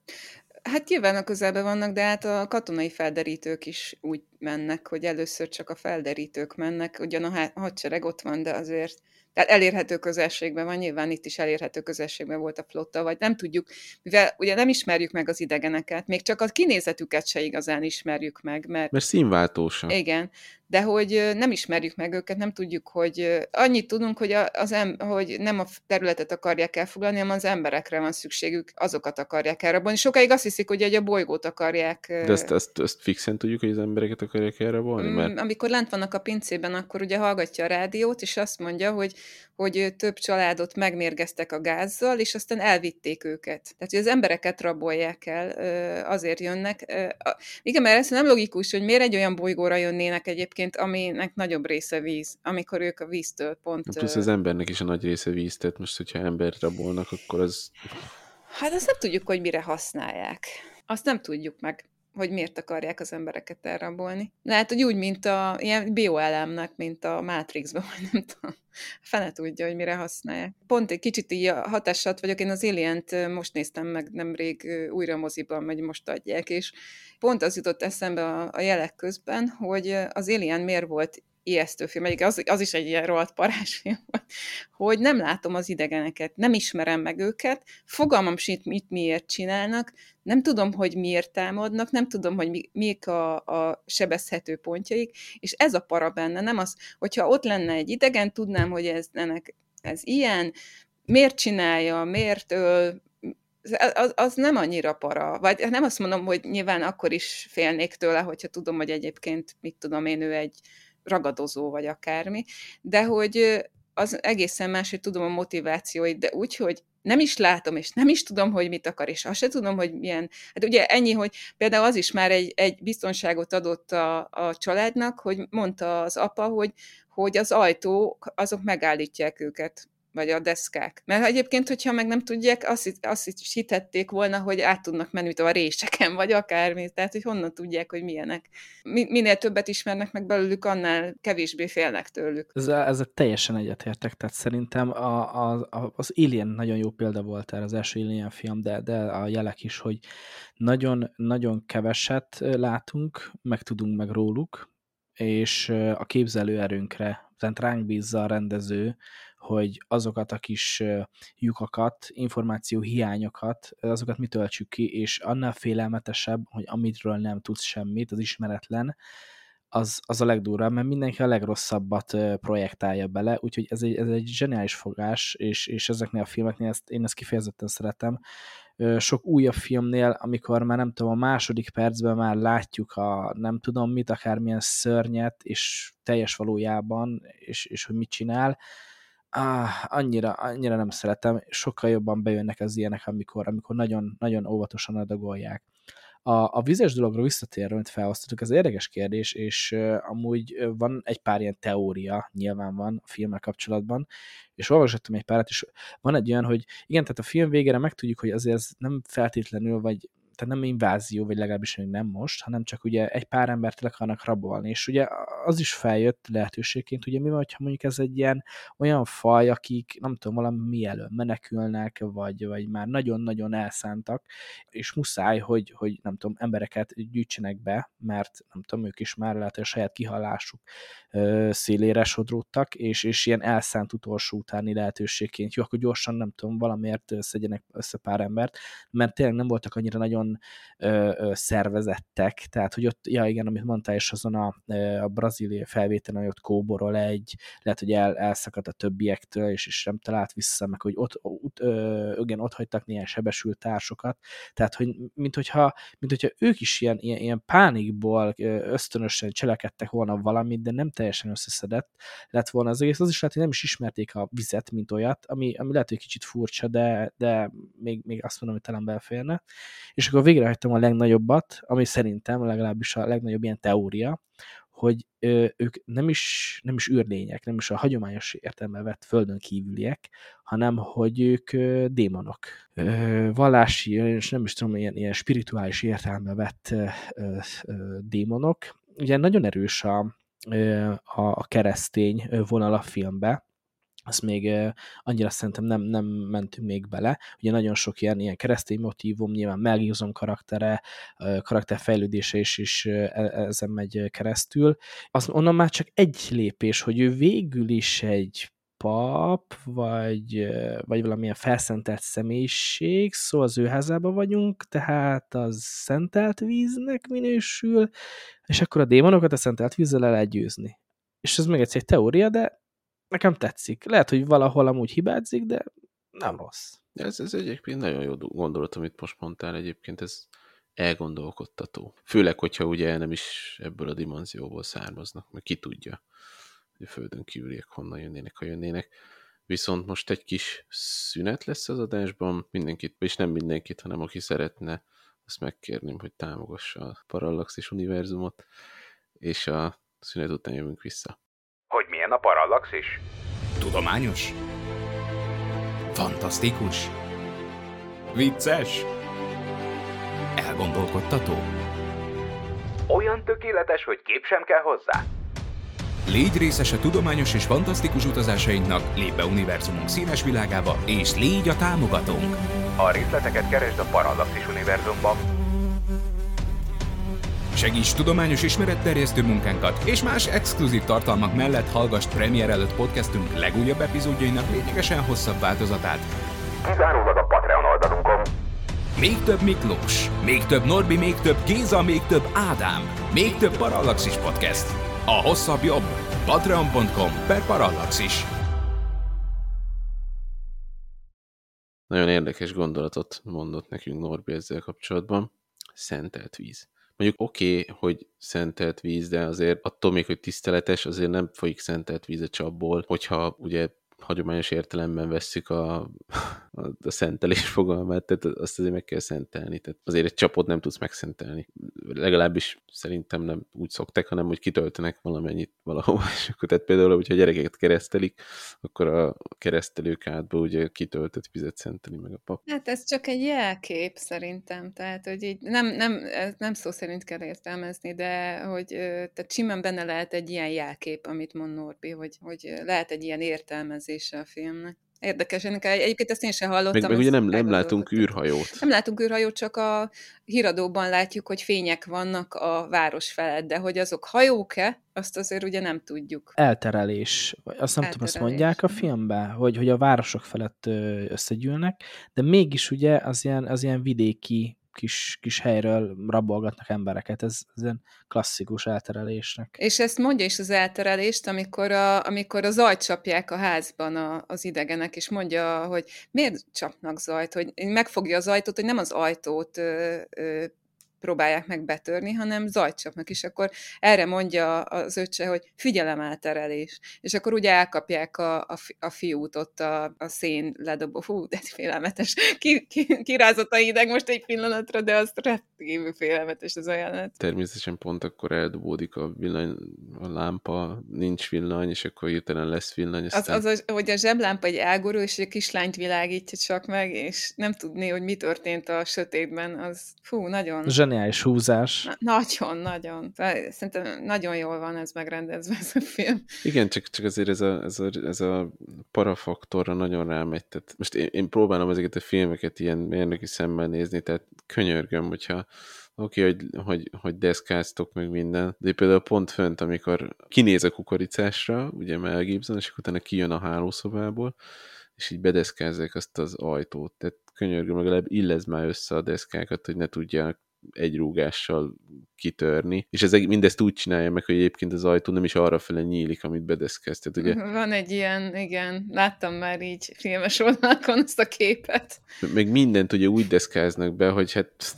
Hát nyilván a közelben vannak, de hát a katonai felderítők is úgy mennek, hogy először csak a felderítők mennek, ugyan a hadsereg ott van, de azért tehát elérhető közelségben van, nyilván itt is elérhető közelségben volt a flotta, vagy nem tudjuk, mivel ugye nem ismerjük meg az idegeneket, még csak a kinézetüket se igazán ismerjük meg, mert... Mert színváltósa. Igen, de hogy nem ismerjük meg őket, nem tudjuk, hogy annyit tudunk, hogy, az em, hogy nem a területet akarják elfoglalni, hanem az emberekre van szükségük, azokat akarják elrabolni. Sokáig azt hiszik, hogy egy a bolygót akarják. De ezt, ezt, ezt fixen tudjuk, hogy az embereket akarják elrabolni? Mert... Mm, amikor lent vannak a pincében, akkor ugye hallgatja a rádiót, és azt mondja, hogy, hogy több családot megmérgeztek a gázzal, és aztán elvitték őket. Tehát, hogy az embereket rabolják el, azért jönnek. Igen, mert ez nem logikus, hogy miért egy olyan bolygóra jönnének egyébként, egyébként, aminek nagyobb része víz, amikor ők a víztől pont... Plusz az embernek is a nagy része víz, tehát most, hogyha embert rabolnak, akkor az... Hát azt nem tudjuk, hogy mire használják. Azt nem tudjuk meg hogy miért akarják az embereket elrabolni. Lehet, hogy úgy, mint a ilyen bioelemnek, mint a Matrixban, vagy nem tudom. Fene tudja, hogy mire használják. Pont egy kicsit így hatásat vagyok, én az alien most néztem meg nemrég újra moziban, vagy most adják, és pont az jutott eszembe a, a jelek közben, hogy az Alien miért volt ijesztő film, egyik az, az is egy ilyen rohadt parás film, hogy nem látom az idegeneket, nem ismerem meg őket, fogalmam sincs, mit miért csinálnak, nem tudom, hogy miért támadnak, nem tudom, hogy mi, mik a, a sebezhető pontjaik, és ez a para benne, nem az, hogyha ott lenne egy idegen, tudnám, hogy ez, ennek, ez ilyen, miért csinálja, miért öl, az, az nem annyira para. Vagy nem azt mondom, hogy nyilván akkor is félnék tőle, hogyha tudom, hogy egyébként, mit tudom én, ő egy ragadozó, vagy akármi, de hogy az egészen más, hogy tudom a motivációit, de úgy, hogy nem is látom, és nem is tudom, hogy mit akar, és azt se tudom, hogy milyen. Hát ugye ennyi, hogy például az is már egy, egy biztonságot adott a, a családnak, hogy mondta az apa, hogy, hogy az ajtók, azok megállítják őket vagy a deszkák. Mert egyébként, hogyha meg nem tudják, azt, azt is hitették volna, hogy át tudnak menni a réseken, vagy akármi. Tehát, hogy honnan tudják, hogy milyenek. Minél többet ismernek meg belőlük, annál kevésbé félnek tőlük. Ez a teljesen egyetértek. Tehát szerintem a, a, a, az Alien nagyon jó példa volt erre, az első Alien film, de, de a jelek is, hogy nagyon-nagyon keveset látunk, meg tudunk meg róluk, és a képzelőerőnkre, tehát ránk bízza a rendező, hogy azokat a kis lyukakat, információ hiányokat, azokat mi töltsük ki, és annál félelmetesebb, hogy amitről nem tudsz semmit, az ismeretlen, az, az a legdurvább, mert mindenki a legrosszabbat projektálja bele, úgyhogy ez egy, ez egy zseniális fogás, és, és ezeknél a filmeknél ezt, én ezt kifejezetten szeretem. Sok újabb filmnél, amikor már nem tudom, a második percben már látjuk a nem tudom mit, akármilyen szörnyet, és teljes valójában, és, és hogy mit csinál, ah, annyira, annyira nem szeretem, sokkal jobban bejönnek az ilyenek, amikor, amikor nagyon, nagyon óvatosan adagolják. A, a vizes dologról visszatérve, amit felhoztatok, ez érdekes kérdés, és uh, amúgy van egy pár ilyen teória, nyilván van a filmmel kapcsolatban, és olvasottam egy párat, és van egy olyan, hogy igen, tehát a film végére megtudjuk, hogy azért ez nem feltétlenül, vagy tehát nem invázió, vagy legalábbis még nem most, hanem csak ugye egy pár embert le akarnak rabolni, és ugye az is feljött lehetőségként, ugye mi van, ha mondjuk ez egy ilyen olyan faj, akik nem tudom, valami elől menekülnek, vagy, vagy már nagyon-nagyon elszántak, és muszáj, hogy, hogy nem tudom, embereket gyűjtsenek be, mert nem tudom, ők is már lehet, hogy a saját kihalásuk ö, szélére sodródtak, és, és ilyen elszánt utolsó utáni lehetőségként, jó, akkor gyorsan nem tudom, valamiért szedjenek össze pár embert, mert tényleg nem voltak annyira nagyon nagyon ö, ö, szervezettek, tehát hogy ott, ja igen, amit mondtál, és azon a, a brazíliai felvételen, hogy ott kóborol egy, lehet, hogy el, elszakadt a többiektől, és, és nem talált vissza, meg hogy ott, ott, ö, igen, ott hagytak néhány sebesült társokat, tehát hogy mint hogyha, mint hogyha ők is ilyen, ilyen, ilyen pánikból ösztönösen cselekedtek volna valamit, de nem teljesen összeszedett lett volna az egész. Az is lehet, hogy nem is ismerték a vizet, mint olyat, ami, ami lehet, hogy kicsit furcsa, de, de még, még azt mondom, hogy talán belférne. És akkor akkor végrehajtom a legnagyobbat, ami szerintem legalábbis a legnagyobb ilyen teória, hogy ö, ők nem is, nem is űrlények, nem is a hagyományos értelme vett földön kívüliek, hanem hogy ők ö, démonok. Ö, vallási, és nem is tudom, ilyen, ilyen spirituális értelme vett ö, ö, démonok. Ugye nagyon erős a, a, a keresztény vonal a filmbe, azt még annyira szerintem nem, nem mentünk még bele. Ugye nagyon sok ilyen, ilyen keresztény motívum, nyilván Mel Gibson karaktere, karakterfejlődése is, is e, ezen megy keresztül. Az, onnan már csak egy lépés, hogy ő végül is egy pap, vagy, vagy valamilyen felszentelt személyiség, szóval az ő házában vagyunk, tehát az szentelt víznek minősül, és akkor a démonokat a szentelt vízzel el lehet. És ez meg egyszer egy teória, de nekem tetszik. Lehet, hogy valahol amúgy hibázik, de nem rossz. Ez, ez egyébként nagyon jó gondolat, amit most mondtál egyébként, ez elgondolkodtató. Főleg, hogyha ugye nem is ebből a dimenzióból származnak, mert ki tudja, hogy a Földön kívüliek honnan jönnének, ha jönnének. Viszont most egy kis szünet lesz az adásban, mindenkit, és nem mindenkit, hanem aki szeretne, azt megkérném, hogy támogassa a Parallaxis univerzumot, és a szünet után jövünk vissza. Milyen a parallaxis? Tudományos? Fantasztikus? Vicces? Elgondolkodtató? Olyan tökéletes, hogy kép sem kell hozzá? Légy részes a tudományos és fantasztikus utazásainknak, lép be univerzumunk színes világába, és légy a támogatónk! A részleteket keresd a Parallaxis univerzumban. Segíts tudományos ismeretterjesztő munkánkat, és más exkluzív tartalmak mellett hallgass premier előtt podcastünk legújabb epizódjainak lényegesen hosszabb változatát. Kizárólag a Patreon oldalunkon. Még több Miklós, még több Norbi, még több Géza, még több Ádám, még több Parallaxis Podcast. A hosszabb jobb. Patreon.com per Parallaxis. Nagyon érdekes gondolatot mondott nekünk Norbi ezzel kapcsolatban. Szentelt víz. Mondjuk oké, okay, hogy szentelt víz, de azért attól még, hogy tiszteletes, azért nem folyik szentelt víz a csapból, hogyha ugye hagyományos értelemben vesszük a, a, a szentelés fogalmát, tehát azt azért meg kell szentelni. Tehát azért egy csapot nem tudsz megszentelni. Legalábbis szerintem nem úgy szokták, hanem hogy kitöltenek valamennyit valahova. És akkor tehát például, hogyha gyerekeket keresztelik, akkor a keresztelők átba ugye kitöltött vizet szenteli meg a pap. Hát ez csak egy jelkép szerintem, tehát hogy így nem, nem, nem szó szerint kell értelmezni, de hogy tehát simán benne lehet egy ilyen jelkép, amit mond Norbi, hogy, hogy lehet egy ilyen értelmezése a filmnek. Érdekes, egyébként ezt én sem hallottam. Meg, meg ugye nem, nem látunk űrhajót. Nem látunk űrhajót, csak a híradóban látjuk, hogy fények vannak a város felett, de hogy azok hajók-e, azt azért ugye nem tudjuk. Elterelés. Azt nem tudom, azt mondják a filmben, hogy, hogy a városok felett összegyűlnek, de mégis ugye az ilyen, az ilyen vidéki kis, kis helyről rabolgatnak embereket. Ez, ez ilyen klasszikus elterelésnek. És ezt mondja is az elterelést, amikor a, amikor a zajt csapják a házban a, az idegenek, és mondja, hogy miért csapnak zajt, hogy megfogja az ajtót, hogy nem az ajtót ö, ö, próbálják meg betörni, hanem zajt csapnak, és akkor erre mondja az öccse, hogy figyelem elterelés. És akkor ugye elkapják a, a, a fiút ott a, a szén ledobó. Hú, de félelmetes. Ki, ki, kirázott a hideg most egy pillanatra, de az rendkívül félelmetes az ajánlat. Természetesen pont akkor eldobódik a villany, a lámpa, nincs villany, és akkor hirtelen lesz villany. Aztán... Az, az, hogy a zseblámpa egy ágorú, és egy kislányt világítja csak meg, és nem tudni, hogy mi történt a sötétben, az fú, nagyon... Zseni zseniális húzás. Na, nagyon, nagyon. Szerintem nagyon jól van ez megrendezve ez a film. Igen, csak, csak azért ez a, ez a, ez a parafaktorra nagyon rámegy. Tehát most én, én próbálom ezeket a filmeket ilyen mérnöki szemmel nézni, tehát könyörgöm, hogyha oké, hogy, hogy, hogy deszkáztok meg minden, de például pont fönt, amikor kinéz a kukoricásra, ugye Mel Gibson, és utána kijön a hálószobából, és így bedeszkázzák azt az ajtót. Tehát könyörgöm, legalább illez már össze a deszkákat, hogy ne tudják egy rúgással kitörni, és ez, mindezt úgy csinálja meg, hogy egyébként az ajtó nem is arra fele nyílik, amit bedeszkeztet, ugye? Van egy ilyen, igen, láttam már így filmes oldalakon ezt a képet. Meg mindent ugye úgy deszkáznak be, hogy hát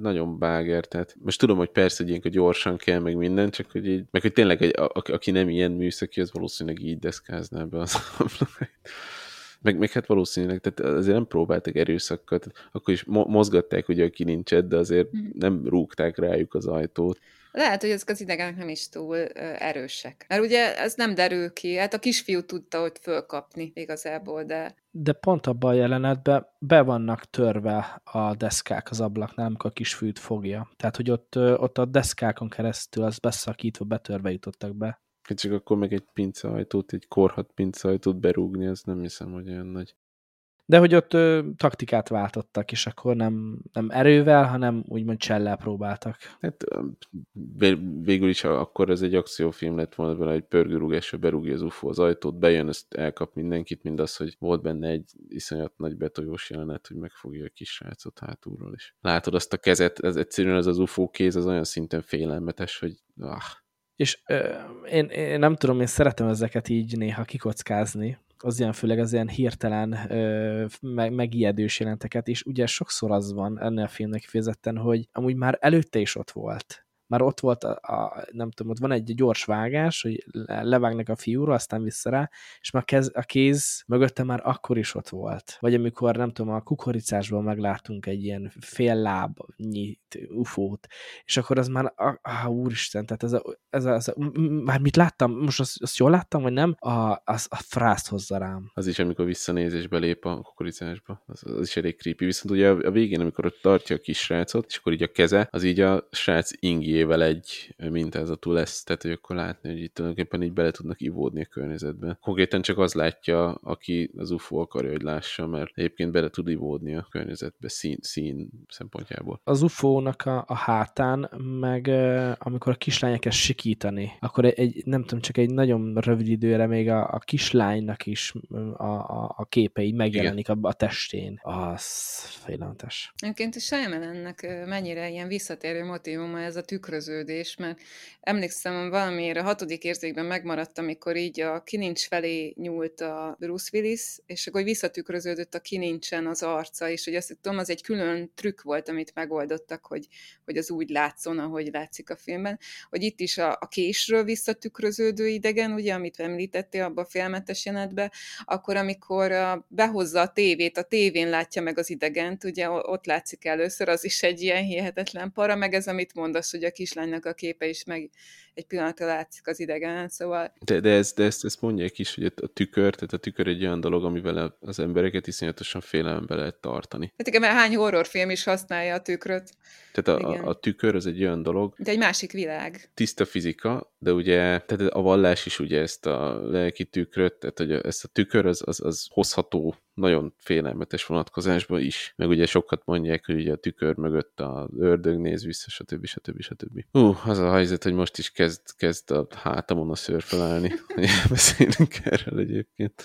nagyon báger, tehát most tudom, hogy persze, hogy ilyenkor gyorsan kell, meg minden, csak hogy így, meg hogy tényleg, egy, a, aki nem ilyen műszaki, az valószínűleg így deszkázná be az ablakait. Meg, meg hát valószínűleg, tehát azért nem próbáltak erőszakkal, tehát akkor is mo- mozgatták ugye a kilincset, de azért mm. nem rúgták rájuk az ajtót. Lehet, hogy ezek az idegenek nem is túl ö, erősek. Mert ugye ez nem derül ki. Hát a kisfiú tudta, hogy fölkapni igazából, de... De pont abban a jelenetben be vannak törve a deszkák az ablaknál, amikor a kisfiút fogja. Tehát, hogy ott, ott a deszkákon keresztül az beszakítva, betörve jutottak be. Csak akkor meg egy pinceajtót, egy korhat pinceajtót berúgni, az nem hiszem, hogy olyan nagy. De hogy ott ö, taktikát váltottak, és akkor nem, nem erővel, hanem úgymond csellel próbáltak. Hát végül is akkor ez egy akciófilm lett volna vele, egy pörgőrúgásra berúgja az UFO az ajtót, bejön, ezt elkap mindenkit, mind az, hogy volt benne egy iszonyat nagy betojós jelenet, hogy megfogja a kis srácot hátulról is. Látod azt a kezet, ez egyszerűen ez az UFO kéz, az olyan szinten félelmetes, hogy ah, és ö, én, én nem tudom, én szeretem ezeket így néha kikockázni, az ilyen főleg az ilyen hirtelen ö, meg, megijedős jelenteket, és ugye sokszor az van ennél a filmnek kifejezetten, hogy amúgy már előtte is ott volt már ott volt, a, a, nem tudom, ott van egy gyors vágás, hogy levágnak a fiúra, aztán vissza rá, és már kez, a kéz mögötte már akkor is ott volt. Vagy amikor, nem tudom, a kukoricásban megláttunk egy ilyen fél lábnyi ufót, és akkor az már, ah, ah úristen, tehát ez a, ez a, ez a, már mit láttam, most azt, azt jól láttam, vagy nem? A, az, a frászt hozza rám. Az is, amikor visszanéz és belép a kukoricásba, az, az is elég creepy. Viszont ugye a, a végén, amikor ott tartja a kis srácot, és akkor így a keze, az így a srác ingi férjével egy mintázatú lesz, tehát hogy akkor látni, hogy itt tulajdonképpen így bele tudnak ivódni a környezetbe. Konkrétan csak az látja, aki az UFO akarja, hogy lássa, mert egyébként bele tud ivódni a környezetbe szín, szín szempontjából. Az UFO-nak a, a hátán, meg amikor a kislány elkezd sikítani, akkor egy, egy, nem tudom, csak egy nagyon rövid időre még a, a kislánynak is a, a, a képei megjelenik a, a testén. Az félelmetes. Egyébként is Shyamalannek mennyire ilyen visszatérő motivuma ez a tükröződés, mert emlékszem, valamiért a hatodik érzékben megmaradt, amikor így a kinincs felé nyúlt a Bruce Willis, és akkor visszatükröződött a kinincsen az arca, és hogy azt tudom, az egy külön trükk volt, amit megoldottak, hogy, hogy az úgy látszon, ahogy látszik a filmben, hogy itt is a, a késről visszatükröződő idegen, ugye, amit említettél abban a filmetes jelenetben, akkor amikor a, behozza a tévét, a tévén látja meg az idegent, ugye ott látszik először, az is egy ilyen hihetetlen para, meg ez, amit mondasz, hogy a kislánynak a képe is meg egy pillanatra látszik az idegen, szóval... De, de, ez, de ezt, ezt mondják is, hogy a tükör, tehát a tükör egy olyan dolog, amivel az embereket iszonyatosan félelembe lehet tartani. Hát igen, mert hány horrorfilm is használja a tükröt. Tehát a, a, a tükör az egy olyan dolog. De egy másik világ. Tiszta fizika, de ugye tehát a vallás is ugye ezt a lelki tükröt, tehát hogy ezt a tükör az, az, az hozható nagyon félelmetes vonatkozásban is. Meg ugye sokat mondják, hogy ugye a tükör mögött a ördög néz vissza, stb. stb. stb. Hú, az a helyzet, hogy most is kezd, kezd a hátamon a szőr felállni. Beszélünk erről egyébként.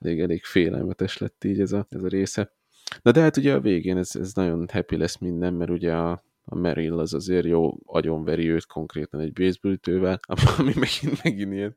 Elég, elég félelmetes lett így ez a, ez a része. Na de hát ugye a végén ez, ez nagyon happy lesz minden, mert ugye a, a Merrill az azért jó agyonveri őt konkrétan egy baseballütővel, ami megint, megint ilyen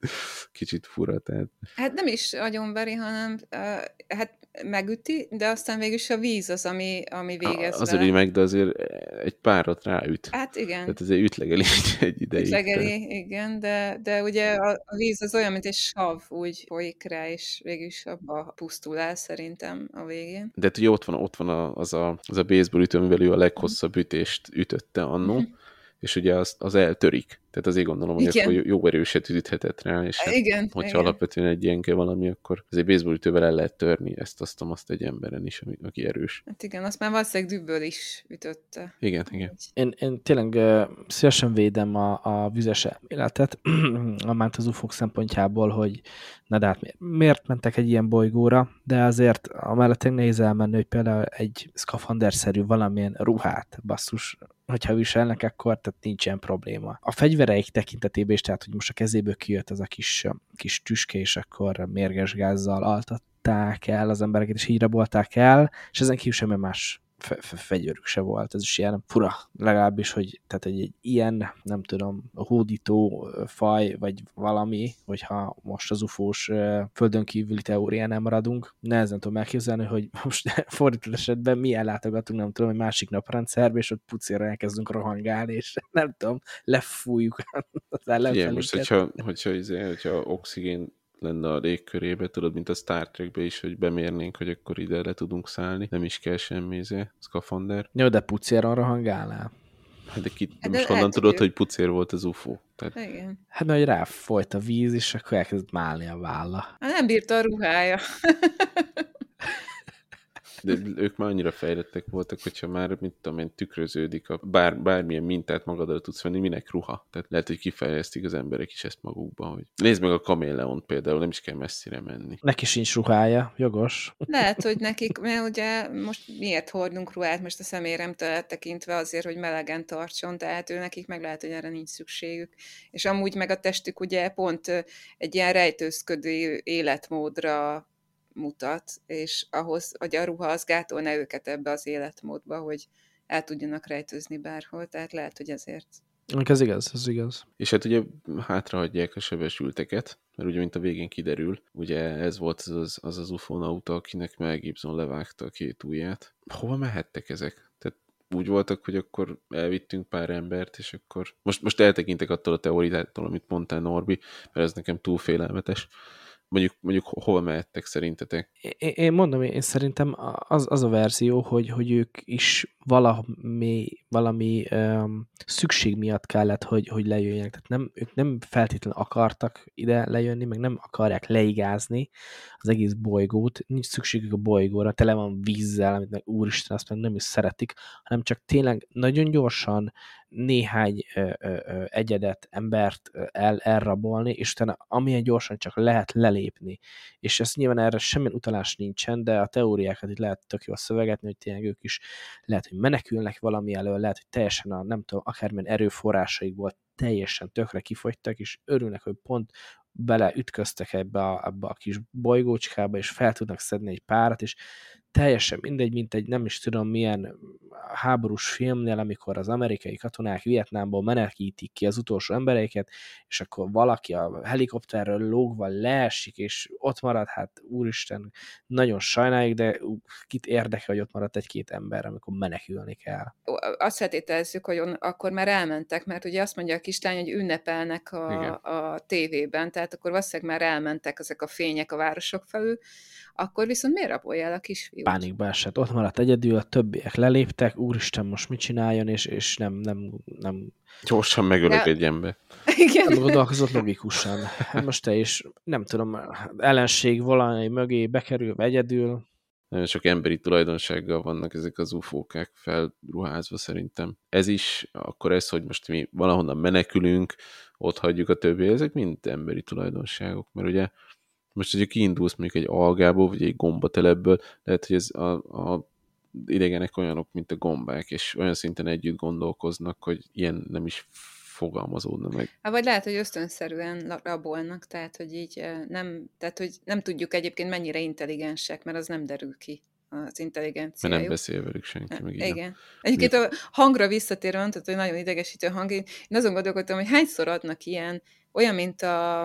kicsit fura. Tehát. Hát nem is agyonveri, hanem uh, hát megüti, de aztán végül is a víz az, ami, ami végez Azért vele. meg, de azért egy párat ráüt. Hát igen. Tehát azért ütlegeli egy ideig. Ütlegeli, tehát. igen, de, de ugye a, a víz az olyan, mint egy sav, úgy folyik rá, és végül is abba pusztul el szerintem a végén. De hát ugye ott van, ott van az a, az a baseball ütő, amivel ő a leghosszabb ütést ütötte annó, mm-hmm és ugye az, az eltörik. Tehát azért gondolom, hogy igen. akkor jó erőset üthetett rá, és hát, igen, hogyha igen. alapvetően egy ilyenke valami, akkor azért baseball ütővel el lehet törni ezt, azt, azt egy emberen is, ami, aki erős. Hát igen, azt már valószínűleg dübből is ütötte. Igen, igen. Én, én tényleg uh, szívesen védem a, a vizes életet, amánt az ufok szempontjából, hogy na de hát miért, miért mentek egy ilyen bolygóra, de azért amellett nehéz elmenni, hogy például egy szkafanderszerű valamilyen ruhát, basszus, hogyha viselnek, akkor tehát nincsen probléma. A fegyvereik tekintetében is, tehát hogy most a kezéből kijött ez a kis, kis tüske, és akkor mérges gázzal altatták el az embereket, és így rabolták el, és ezen kívül semmi más fegyverük se volt. Ez is ilyen fura, legalábbis, hogy tehát egy, egy ilyen, nem tudom, hódító faj, vagy valami, hogyha most az ufós földön kívüli teórián maradunk, nehezen tudom elképzelni, hogy most fordított esetben mi ellátogatunk, nem tudom, egy másik naprendszerbe, és ott pucéra elkezdünk rohangálni, és nem tudom, lefújjuk az ellenfeléket. most, hogyha, hogyha, hogyha, hogyha oxigén lenne a légkörébe, tudod, mint a Star Trekbe is, hogy bemérnénk, hogy akkor ide le tudunk szállni, nem is kell semmi izé, szkafander. Jó, de pucér arra hangálnál. Hát de, ki, de most honnan tudod, hogy pucér volt az UFO? Tehát... Igen. Hát mert ráfolyt a víz, és akkor elkezdett málni a válla. Hát nem bírta a ruhája. De ők már annyira fejlettek voltak, hogyha már, mint tudom én, tükröződik, a bár, bármilyen mintát magadra tudsz venni, minek ruha. Tehát lehet, hogy kifejeztik az emberek is ezt magukban, hogy nézd meg a kaméleont például, nem is kell messzire menni. Neki sincs ruhája, jogos. Lehet, hogy nekik, mert ugye most miért hordunk ruhát, most a szeméremtől tekintve azért, hogy melegen tartson, tehát ő nekik meg lehet, hogy erre nincs szükségük. És amúgy meg a testük ugye pont egy ilyen rejtőzködő életmódra mutat, és ahhoz, hogy a ruha az gátolna őket ebbe az életmódba, hogy el tudjanak rejtőzni bárhol, tehát lehet, hogy ezért. Ez igaz, ez igaz. És hát ugye hátrahagyják a sebesülteket, mert ugye, mint a végén kiderül, ugye ez volt az az, az, az ufonauta, akinek Mel Gibson levágta a két ujját. Hova mehettek ezek? Tehát úgy voltak, hogy akkor elvittünk pár embert, és akkor most, most eltekintek attól a teóriától, amit mondtál Norbi, mert ez nekem túl félelmetes mondjuk, mondjuk hol mehettek szerintetek? Én, én mondom, én szerintem az, az a verzió, hogy, hogy ők is valami, valami um, szükség miatt kellett, hogy, hogy lejöjjenek. Tehát nem, ők nem feltétlenül akartak ide lejönni, meg nem akarják leigázni az egész bolygót. Nincs szükségük a bolygóra, tele van vízzel, amit meg úristen, azt meg nem is szeretik, hanem csak tényleg nagyon gyorsan néhány ö, ö, egyedet, embert el, elrabolni, és utána amilyen gyorsan csak lehet lelépni. És ezt nyilván erre semmilyen utalás nincsen, de a teóriákat itt lehet tök jól szövegetni, hogy tényleg ők is lehet, hogy menekülnek valami elől, lehet, hogy teljesen a nem tudom, akármilyen erőforrásaikból teljesen tökre kifogytak, és örülnek, hogy pont beleütköztek ebbe a, ebbe a kis bolygócskába, és fel tudnak szedni egy párat, és teljesen mindegy, mint egy nem is tudom milyen háborús filmnél, amikor az amerikai katonák Vietnámból menekítik ki az utolsó embereiket, és akkor valaki a helikopterről lógva leesik, és ott marad, hát úristen, nagyon sajnáljuk, de kit érdekel, hogy ott maradt egy-két ember, amikor menekülni kell. Azt feltételezzük, hogy on, akkor már elmentek, mert ugye azt mondja a kislány, hogy ünnepelnek a, a tévében, tehát akkor valószínűleg már elmentek ezek a fények a városok felül, akkor viszont miért rabolja el a kisfiút? Pánikba esett. Ott maradt egyedül, a többiek leléptek, úristen, most mit csináljon, és, és nem, nem, nem... Gyorsan megölök egy ember. Igen. Nem gondolkozott logikusan. Hát most te is, nem tudom, ellenség valami mögé bekerül, egyedül. Nagyon sok emberi tulajdonsággal vannak ezek az ufókák felruházva szerintem. Ez is, akkor ez, hogy most mi valahonnan menekülünk, ott hagyjuk a többi, ezek mind emberi tulajdonságok, mert ugye most, hogyha kiindulsz mondjuk egy algából, vagy egy gombatelepből, lehet, hogy ez a, a idegenek olyanok, mint a gombák, és olyan szinten együtt gondolkoznak, hogy ilyen nem is fogalmazódna meg. Hát vagy lehet, hogy ösztönszerűen rabolnak, tehát hogy így nem, tehát hogy nem tudjuk egyébként mennyire intelligensek, mert az nem derül ki az intelligenciájuk. Mert nem beszél velük senki. Meg Igen. Egyébként a hangra visszatérve, tehát, hogy nagyon idegesítő hang, én azon gondolkodtam, hogy hányszor adnak ilyen olyan, mint a,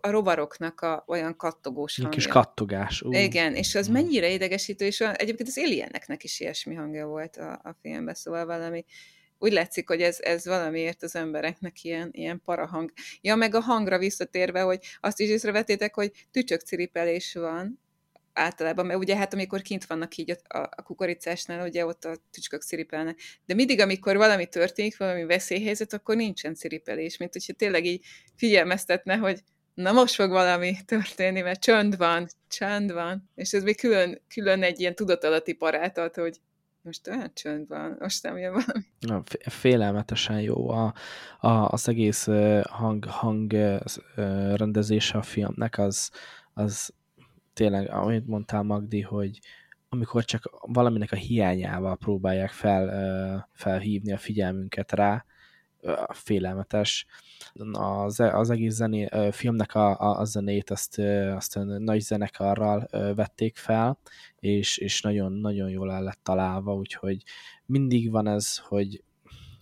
a rovaroknak a, olyan kattogós hangja. Kis kattogás. Ú. Igen, és az mennyire idegesítő, és a, egyébként az Alieneknek is ilyesmi hangja volt a, a filmben, szóval valami, úgy látszik, hogy ez, ez valamiért az embereknek ilyen, ilyen parahang. Ja, meg a hangra visszatérve, hogy azt is észrevetétek, hogy tücsökciripelés van, általában, mert ugye hát amikor kint vannak így a, a kukoricásnál, ugye ott a tücskök ciripelnek. De mindig, amikor valami történik, valami veszélyhelyzet, akkor nincsen ciripelés, mint hogyha tényleg így figyelmeztetne, hogy na most fog valami történni, mert csönd van, csönd van. És ez még külön, külön egy ilyen tudatalatti parát hogy most olyan csönd van, most nem jön valami. Na, félelmetesen jó a, a, az egész hang, hang rendezése a filmnek, az, az tényleg, amit mondtál Magdi, hogy amikor csak valaminek a hiányával próbálják fel, felhívni a figyelmünket rá, félelmetes. Az, az egész zené, filmnek a, a, a zenét azt, azt nagy zenekarral vették fel, és, és nagyon, nagyon jól el lett találva, úgyhogy mindig van ez, hogy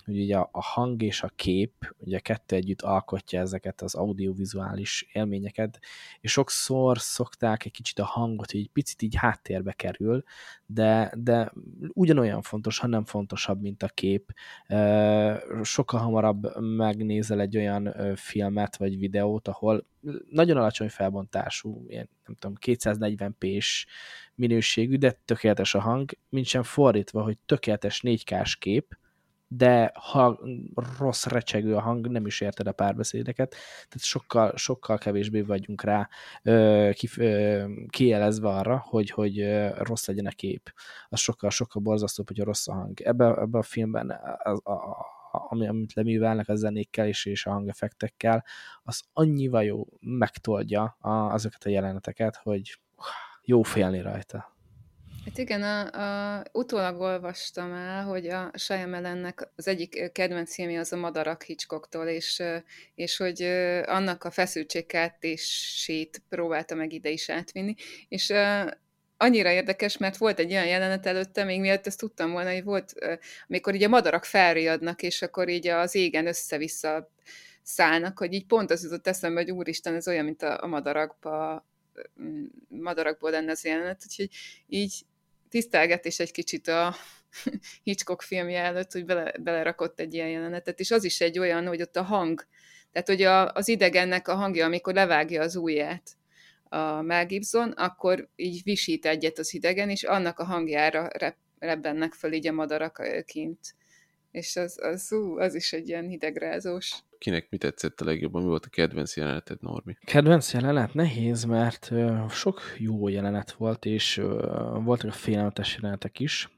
hogy ugye a, hang és a kép, ugye kettő együtt alkotja ezeket az audiovizuális élményeket, és sokszor szokták egy kicsit a hangot, hogy egy picit így háttérbe kerül, de, de ugyanolyan fontos, ha nem fontosabb, mint a kép. Sokkal hamarabb megnézel egy olyan filmet vagy videót, ahol nagyon alacsony felbontású, ilyen, nem tudom, 240p-s minőségű, de tökéletes a hang, mint sem fordítva, hogy tökéletes 4K-s kép, de ha rossz recsegő a hang, nem is érted a párbeszédeket, tehát sokkal, sokkal kevésbé vagyunk rá ö, kif, ö, kielezve arra, hogy, hogy ö, rossz legyen a kép. Az sokkal, sokkal borzasztóbb, hogy a rossz a hang. Ebben ebbe a filmben az, a, a, ami, amit leművelnek a zenékkel és, és a hangeffektekkel, az annyival jó megtoldja a, azokat a jeleneteket, hogy jó félni rajta. Hát igen, a, a, utólag olvastam el, hogy a Shyamalannek az egyik kedvenc filmje az a Madarak Hitchcocktól, és, és hogy annak a feszültségkeltését próbálta meg ide is átvinni, és annyira érdekes, mert volt egy olyan jelenet előtte, még miatt ezt tudtam volna, hogy volt, amikor így a madarak felriadnak, és akkor így az égen össze-vissza szállnak, hogy így pont az jutott eszembe, hogy úristen, ez olyan, mint a, a madarakba, madarakból lenne az jelenet, úgyhogy így tisztelgetés egy kicsit a Hitchcock filmje előtt, hogy bele, belerakott egy ilyen jelenetet, és az is egy olyan, hogy ott a hang, tehát hogy a, az idegennek a hangja, amikor levágja az ujját a Mel Gibson, akkor így visít egyet az idegen, és annak a hangjára rep, rebbennek föl így a madarak kint. És az, az, ú, az is egy ilyen hidegrázós kinek mi tetszett a legjobban, mi volt a kedvenc jeleneted, Normi? Kedvenc jelenet nehéz, mert sok jó jelenet volt, és voltak a félelmetes jelenetek is.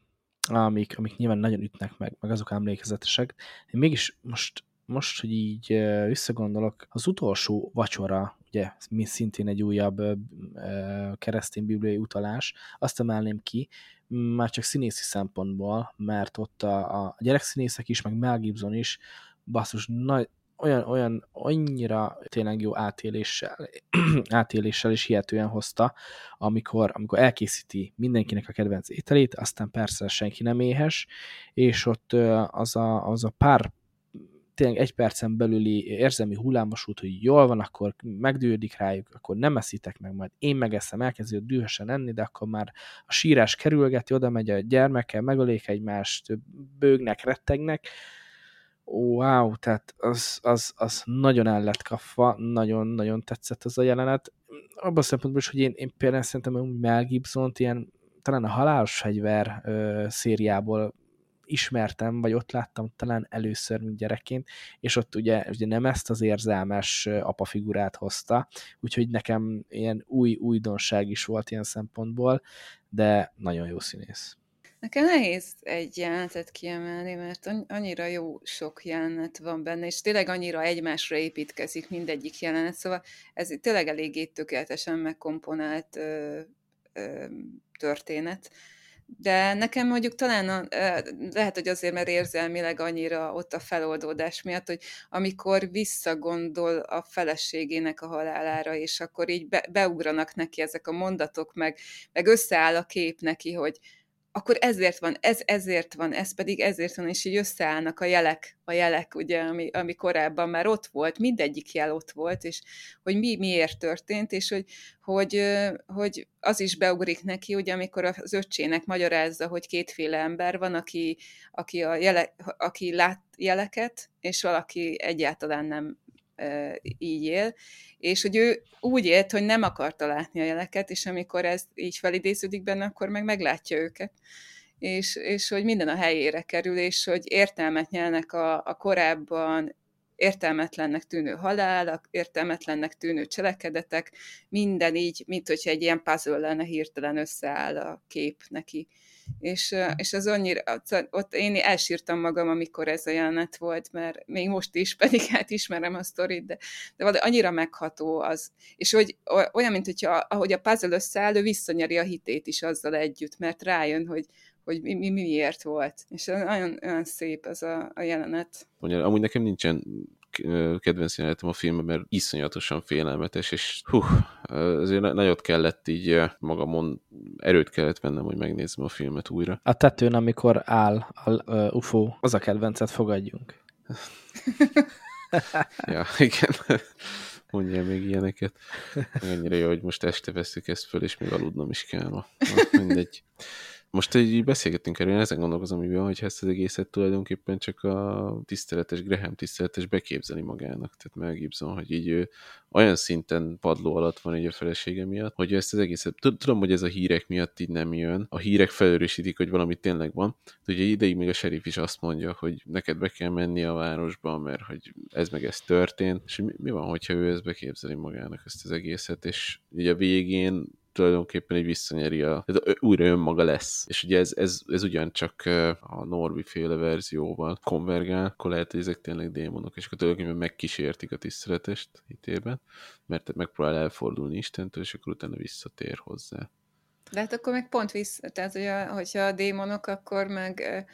amik, amik nyilván nagyon ütnek meg, meg azok emlékezetesek. Én mégis most, most, hogy így visszagondolok, az utolsó vacsora, ugye, mi szintén egy újabb keresztény bibliai utalás, azt emelném ki, már csak színészi szempontból, mert ott a, a gyerekszínészek is, meg Mel Gibson is basszus, nagy, olyan, olyan, annyira tényleg jó átéléssel, átéléssel is hihetően hozta, amikor, amikor elkészíti mindenkinek a kedvenc ételét, aztán persze senki nem éhes, és ott az a, az a pár tényleg egy percen belüli érzelmi hullámosút, hogy jól van, akkor megdődik rájuk, akkor nem eszitek meg, majd én megeszem, elkezdi dühösen enni, de akkor már a sírás kerülgeti, oda megy a gyermekkel, megölék egymást, bőgnek, rettegnek, wow, tehát az, az, az nagyon el lett kapva, nagyon-nagyon tetszett az a jelenet. Abban a szempontból is, hogy én, én például szerintem hogy Mel gibson ilyen, talán a halálos fegyver ö, szériából ismertem, vagy ott láttam talán először, mint gyerekként, és ott ugye, ugye nem ezt az érzelmes apafigurát hozta, úgyhogy nekem ilyen új újdonság is volt ilyen szempontból, de nagyon jó színész. Nekem nehéz egy jelenetet kiemelni, mert annyira jó sok jelenet van benne, és tényleg annyira egymásra építkezik mindegyik jelenet, szóval ez tényleg eléggé tökéletesen megkomponált ö, ö, történet. De nekem mondjuk talán a, lehet, hogy azért, mert érzelmileg annyira ott a feloldódás miatt, hogy amikor visszagondol a feleségének a halálára, és akkor így be, beugranak neki ezek a mondatok, meg, meg összeáll a kép neki, hogy, akkor ezért van, ez ezért van, ez pedig ezért van, és így összeállnak a jelek, a jelek, ugye, ami, ami korábban már ott volt, mindegyik jel ott volt, és hogy mi miért történt, és hogy, hogy, hogy az is beugrik neki, ugye, amikor az öccsének magyarázza, hogy kétféle ember van, aki, aki, a jele, aki lát jeleket, és valaki egyáltalán nem így él, és hogy ő úgy élt, hogy nem akarta látni a jeleket, és amikor ez így felidéződik benne, akkor meg meglátja őket. És, és hogy minden a helyére kerül, és hogy értelmet nyelnek a, a korábban értelmetlennek tűnő halál, értelmetlennek tűnő cselekedetek, minden így, mint hogyha egy ilyen puzzle lenne, hirtelen összeáll a kép neki. És, és az annyira, ott én elsírtam magam, amikor ez a jelenet volt, mert még most is, pedig hát ismerem a sztorit, de, de valami annyira megható az, és hogy olyan, mint hogyha ahogy a puzzle összeáll, ő visszanyeri a hitét is azzal együtt, mert rájön, hogy, hogy mi, mi miért volt. És nagyon, nagyon szép ez a, a jelenet. Mondja, amúgy nekem nincsen kedvenc jelenetem a filmben, mert iszonyatosan félelmetes, és hú, azért nagyot kellett így magamon, erőt kellett vennem, hogy megnézzem a filmet újra. A tetőn, amikor áll a UFO, az a kedvencet fogadjunk. ja, igen. Mondja még ilyeneket. Ennyire jó, hogy most este veszük ezt föl, és még aludnom is kell. Na, mindegy. Most így beszélgettünk erről, én ezen gondolkozom, hogy, hogy ezt az egészet tulajdonképpen csak a tiszteletes, Graham tiszteletes beképzeli magának. Tehát Mel Gibson, hogy így ő olyan szinten padló alatt van egy a felesége miatt, hogy ezt az egészet, tudom, hogy ez a hírek miatt így nem jön. A hírek felőrösítik, hogy valami tényleg van. De ugye ideig még a sheriff is azt mondja, hogy neked be kell menni a városba, mert hogy ez meg ez történt. És mi, mi van, hogyha ő ezt beképzeli magának ezt az egészet, és ugye a végén tulajdonképpen egy visszanyeri a, ez újra önmaga lesz. És ugye ez, ez, ez ugyancsak a Norbi féle verzióval konvergál, akkor lehet, hogy ezek tényleg démonok, és akkor tulajdonképpen megkísértik a tiszteletest hitében, mert megpróbál elfordulni Istentől, és akkor utána visszatér hozzá. De hát akkor meg pont vissza, tehát hogy hogyha a démonok, akkor meg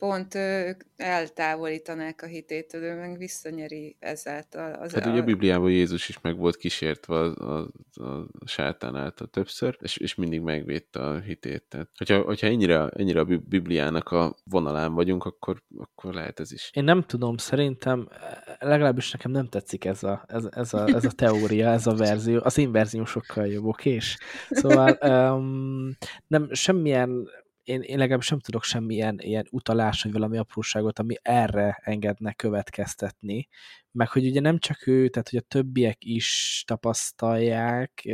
pont ők eltávolítanák a hitétől, ő meg visszanyeri ezáltal. Az hát a... ugye a Bibliában Jézus is meg volt kísértve a, a, a sátán által többször, és, és mindig megvédte a hitét. Tehát, hogyha, hogyha ennyire, ennyire a Bibliának a vonalán vagyunk, akkor, akkor lehet ez is. Én nem tudom, szerintem legalábbis nekem nem tetszik ez a, ez, ez a, ez a teória, ez a verzió. Az én verzióm sokkal jobb, oké? Szóval um, nem, semmilyen én, én legalábbis nem tudok semmilyen ilyen utalás, vagy valami apróságot, ami erre engedne következtetni, meg hogy ugye nem csak ő, tehát hogy a többiek is tapasztalják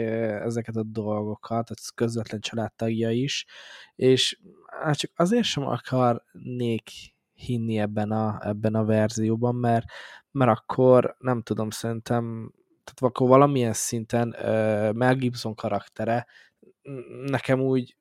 ezeket a dolgokat, az közvetlen családtagja is, és hát csak azért sem akarnék hinni ebben a, ebben a verzióban, mert, mert akkor nem tudom, szerintem tehát akkor valamilyen szinten uh, Mel Gibson karaktere nekem úgy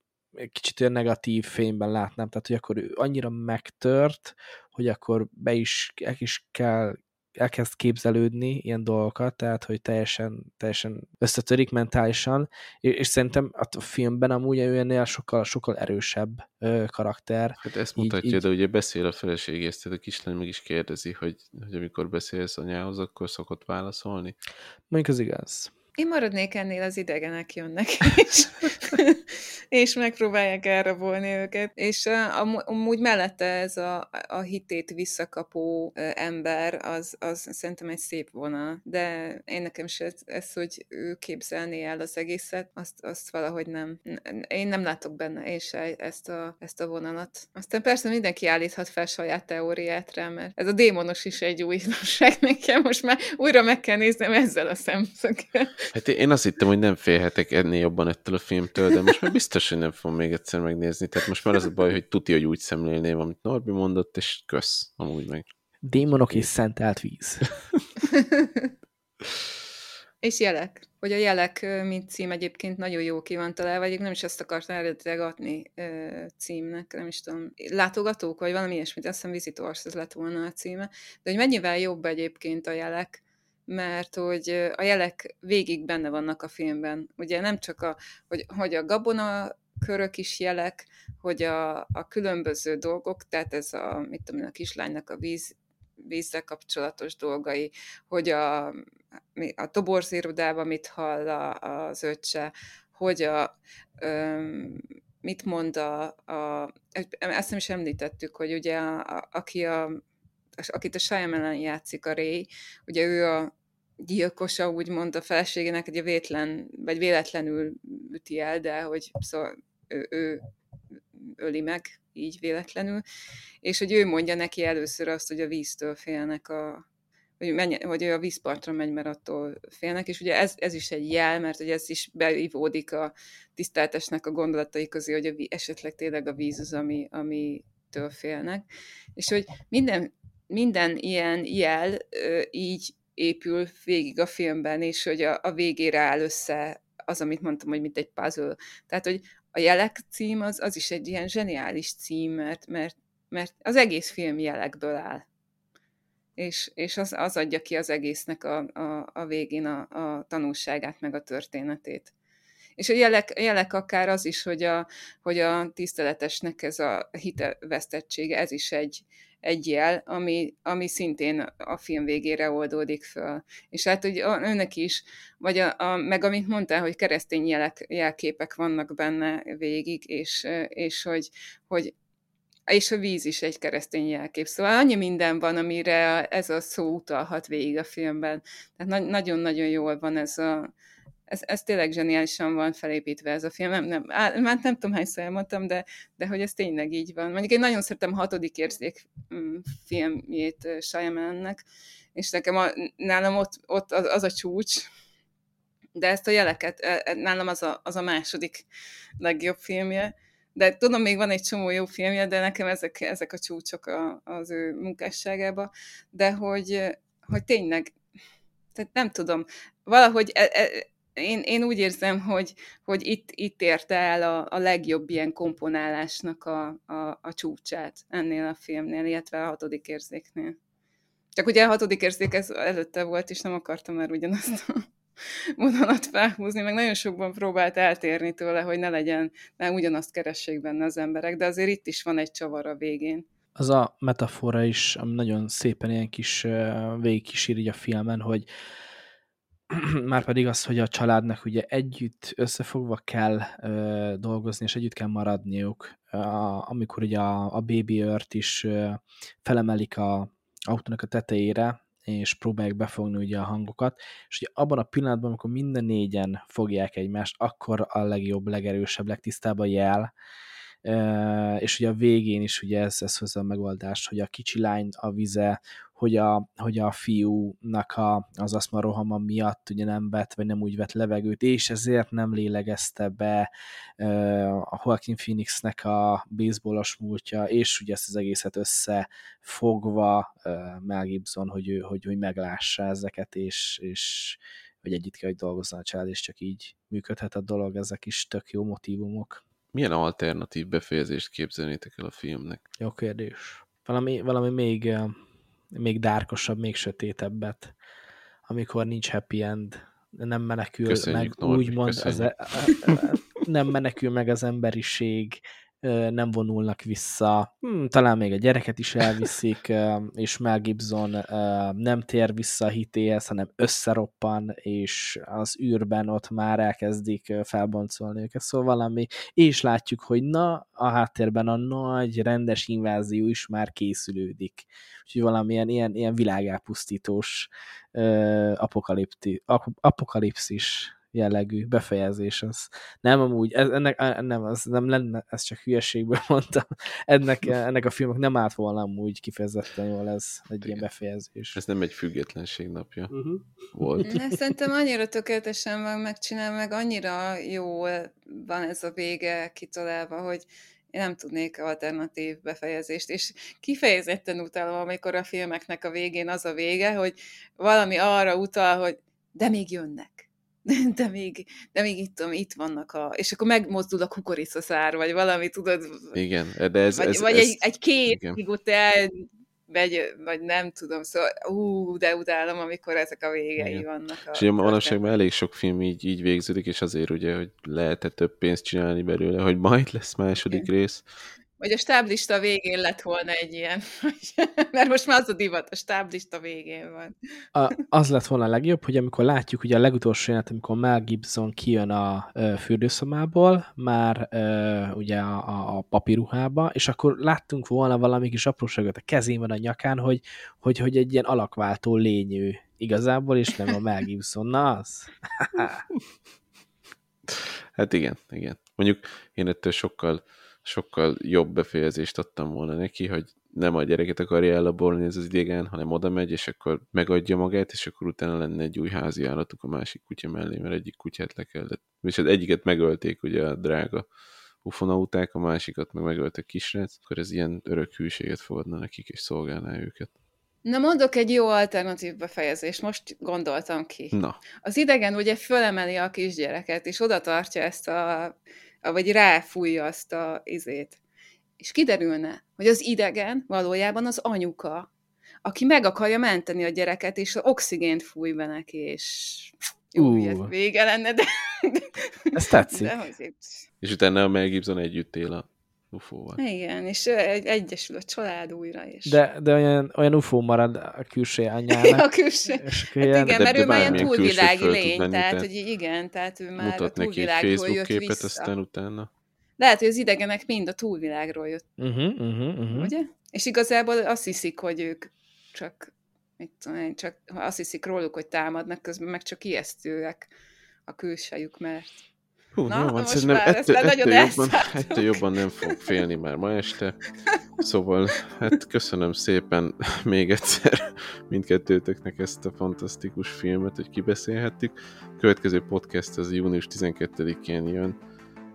kicsit olyan negatív fényben látnám, tehát hogy akkor ő annyira megtört, hogy akkor be is, el is kell elkezd képzelődni ilyen dolgokat, tehát hogy teljesen, teljesen összetörik mentálisan, és, és szerintem a filmben amúgy ennél sokkal, sokkal erősebb ö, karakter. Hát ezt mutatja, így, de ugye beszél a feleségéhez, tehát a kislány meg is kérdezi, hogy, hogy amikor beszélsz anyához, akkor szokott válaszolni. Mondjuk az igaz. Én maradnék ennél, az idegenek jönnek, és, és megpróbálják elrabolni őket. És amúgy mellette ez a, a hitét visszakapó ember, az, az szerintem egy szép vonal. De én nekem is ez, hogy ő képzelné el az egészet, azt, azt valahogy nem. Én nem látok benne és ezt a, ezt a vonalat. Aztán persze mindenki állíthat fel saját teóriát rá, mert ez a démonos is egy újdonság nekem. Most már újra meg kell néznem ezzel a szemszöggel. Hát én azt hittem, hogy nem félhetek ennél jobban ettől a filmtől, de most már biztos, hogy nem fogom még egyszer megnézni. Tehát most már az a baj, hogy tuti, hogy úgy szemlélném, amit Norbi mondott, és kösz, amúgy meg. Démonok és szentelt víz. és jelek. Hogy a jelek, mint cím egyébként nagyon jó ki van találva, vagy nem is ezt akartam eredetileg adni címnek, nem is tudom, látogatók, vagy valami ilyesmit, azt hiszem Visitors, ez lett volna a címe, de hogy mennyivel jobb egyébként a jelek, mert hogy a jelek végig benne vannak a filmben. Ugye nem csak a, hogy, hogy a gabona körök is jelek, hogy a, a különböző dolgok, tehát ez a, mit tudom, a kislánynak a víz, vízzel kapcsolatos dolgai, hogy a, a toborzérodában mit hall a, az öccse, hogy a, öm, mit mond a, a ezt nem is említettük, hogy ugye a, a, aki a akit a Shyamalan játszik, a Ray, ugye ő a gyilkosa, úgymond a feleségének, egy vétlen, vagy véletlenül üti el, de hogy szóval ő, ő öli meg így véletlenül, és hogy ő mondja neki először azt, hogy a víztől félnek a, hogy, menj, hogy ő a vízpartra megy, mert attól félnek, és ugye ez, ez is egy jel, mert hogy ez is beivódik a tiszteltesnek a gondolatai közé, hogy a, esetleg tényleg a víz az, ami, amitől félnek, és hogy minden, minden ilyen jel így épül végig a filmben, és hogy a, a végére áll össze az, amit mondtam, hogy mint egy puzzle. Tehát, hogy a jelek cím az, az is egy ilyen zseniális cím, mert, mert, mert az egész film jelekből áll. És, és az, az adja ki az egésznek a, a, a végén a, a tanulságát, meg a történetét. És a jelek, jelek akár az is, hogy a, hogy a tiszteletesnek ez a hitevesztettsége, ez is egy, egy jel, ami, ami szintén a film végére oldódik föl. És hát, hogy önnek is, vagy a, a, meg amit mondtál, hogy keresztény jelek, jelképek vannak benne végig, és, és hogy, hogy és a víz is egy keresztény jelkép. Szóval annyi minden van, amire ez a szó utalhat végig a filmben. Tehát na- nagyon-nagyon jól van ez a, ez, ez tényleg zseniálisan van felépítve ez a film. Nem, nem, á, már nem tudom, hányszor elmondtam, de, de hogy ez tényleg így van. Mondjuk én nagyon szeretem a hatodik érzék mm, filmjét Shyamalannek, és nekem a, nálam ott, ott az, az a csúcs, de ezt a jeleket, e, e, nálam az a, az a második legjobb filmje, de tudom, még van egy csomó jó filmje, de nekem ezek, ezek a csúcsok a, az ő munkásságába, de hogy, hogy tényleg, tehát nem tudom, valahogy e, én, én úgy érzem, hogy, hogy itt, itt érte el a, a legjobb ilyen komponálásnak a, a, a csúcsát ennél a filmnél, illetve a hatodik érzéknél. Csak ugye a hatodik érzék ez előtte volt, és nem akartam már ugyanazt a vonalat felhúzni, meg nagyon sokban próbált eltérni tőle, hogy ne legyen, ne ugyanazt keressék benne az emberek, de azért itt is van egy csavar a végén. Az a metafora is, ami nagyon szépen ilyen kis végigkísér így a filmen, hogy már pedig az, hogy a családnak ugye együtt összefogva kell ö, dolgozni, és együtt kell maradniuk, a, amikor ugye a, a baby ört is ö, felemelik a autónak a tetejére, és próbálják befogni ugye a hangokat, és ugye abban a pillanatban, amikor minden négyen fogják egymást, akkor a legjobb, legerősebb, legtisztább a jel, és ugye a végén is ugye ez, ez hozza a megoldást, hogy a kicsi lány a vize, hogy a, hogy a fiúnak a, az aszma rohama miatt ugye nem vett, vagy nem úgy vett levegőt, és ezért nem lélegezte be a Joaquin Phoenixnek a baseballos múltja, és ugye ezt az egészet összefogva Mel Gibson, hogy, ő, hogy, hogy meglássa ezeket, és, és hogy együtt kell, hogy dolgozzon a család, és csak így működhet a dolog, ezek is tök jó motivumok Milyen alternatív befejezést képzelnétek el a filmnek? Jó kérdés. Valami, valami még, még dárkosabb, még sötétebbet, amikor nincs happy end, nem menekül Köszönjük, meg, Norbi, úgymond az, köszönjük. e- e- e- nem menekül meg az emberiség, nem vonulnak vissza, hmm, talán még a gyereket is elviszik, és Mel Gibson nem tér vissza a hitéhez, hanem összeroppan, és az űrben ott már elkezdik felboncolni őket, szóval valami, és látjuk, hogy na, a háttérben a nagy, rendes invázió is már készülődik. Úgyhogy valamilyen ilyen, ilyen világápusztítós apokalipti, ap- apokalipszis jellegű befejezés. Az nem amúgy, ez, ennek, nem, az nem lenne, ez csak hülyeségből mondtam. Ennek, ennek a filmnek nem állt volna amúgy kifejezetten jól ez egy ilyen befejezés. Ez nem egy függetlenség napja Uh-huh. volt. Ne, Szerintem annyira tökéletesen van megcsinálva, meg annyira jó van ez a vége kitalálva, hogy én nem tudnék alternatív befejezést, és kifejezetten utálom, amikor a filmeknek a végén az a vége, hogy valami arra utal, hogy de még jönnek. De még, de még itt, tudom, itt vannak a... És akkor megmozdul a kukoricaszár, vagy valami, tudod, Igen, de ez... vagy, ez, vagy ez egy, egy míg ott el megy, vagy nem tudom, szóval ú, de utálom, amikor ezek a végei Igen. vannak. A És ugye manapság elég sok film így, így végződik, és azért ugye, hogy lehet-e több pénzt csinálni belőle, hogy majd lesz második Igen. rész. Vagy a stáblista végén lett volna egy ilyen, mert most már az a divat, a stáblista végén van. a, az lett volna a legjobb, hogy amikor látjuk ugye a legutolsó jelenet, amikor Mel Gibson kijön a ö, fürdőszomából, már ö, ugye a, a, a papíruhába, és akkor láttunk volna valami kis apróságot a kezén van a nyakán, hogy, hogy, hogy egy ilyen alakváltó lényű igazából, és nem a Mel Gibson. Na az? Hát igen, igen. Mondjuk én ettől sokkal, sokkal jobb befejezést adtam volna neki, hogy nem a gyereket akarja ellabolni ez az idegen, hanem oda megy, és akkor megadja magát, és akkor utána lenne egy új házi állatuk a másik kutya mellé, mert egyik kutyát le kellett. És az egyiket megölték ugye a drága ufonauták, a másikat meg megölt a kisrác, akkor ez ilyen örök hűséget fogadna nekik, és szolgálná őket. Na mondok egy jó alternatív befejezést, most gondoltam ki. Na, Az idegen ugye fölemeli a kisgyereket, és oda tartja ezt a, a vagy ráfújja azt a izét. És kiderülne, hogy az idegen valójában az anyuka, aki meg akarja menteni a gyereket, és oxigént fúj be neki, és jó, uh. ez vége lenne, de... Ez tetszik. De azért... és utána a Mel Gibson együtt él a ufóval. Igen, és egy, egyesül a család újra, és... De, de olyan, olyan ufó marad a külső anyjának. a külső... És Hát ilyen, igen, de- mert de ő már ilyen túlvilági lény, tehát, hogy igen, tehát ő már a Mutat neki egy túlvilágról jött képet, vissza. aztán utána. Lehet, hogy az idegenek mind a túlvilágról jött, uh-huh, uh-huh, uh-huh. ugye? És igazából azt hiszik, hogy ők csak, mit tudom én, csak azt hiszik róluk, hogy támadnak, közben meg csak ijesztőek a külsejük, mert Hú, Na, jó van, szerintem ettől, ettől, jobban, ettől jobban nem fog félni már ma este. Szóval, hát köszönöm szépen még egyszer mindkettőtöknek ezt a fantasztikus filmet, hogy kibeszélhettük. A következő podcast az június 12-én jön,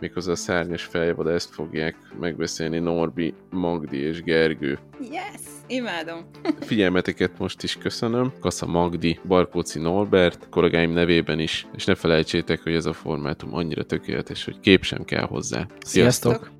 méghozzá a szárnyas feljabadást fogják megbeszélni Norbi, Magdi és Gergő. yes, imádom. Figyelmeteket most is köszönöm. Kassa Magdi, Barkóci Norbert, kollégáim nevében is, és ne felejtsétek, hogy ez a formátum annyira tökéletes, hogy kép sem kell hozzá. Sziasztok! Sziasztok!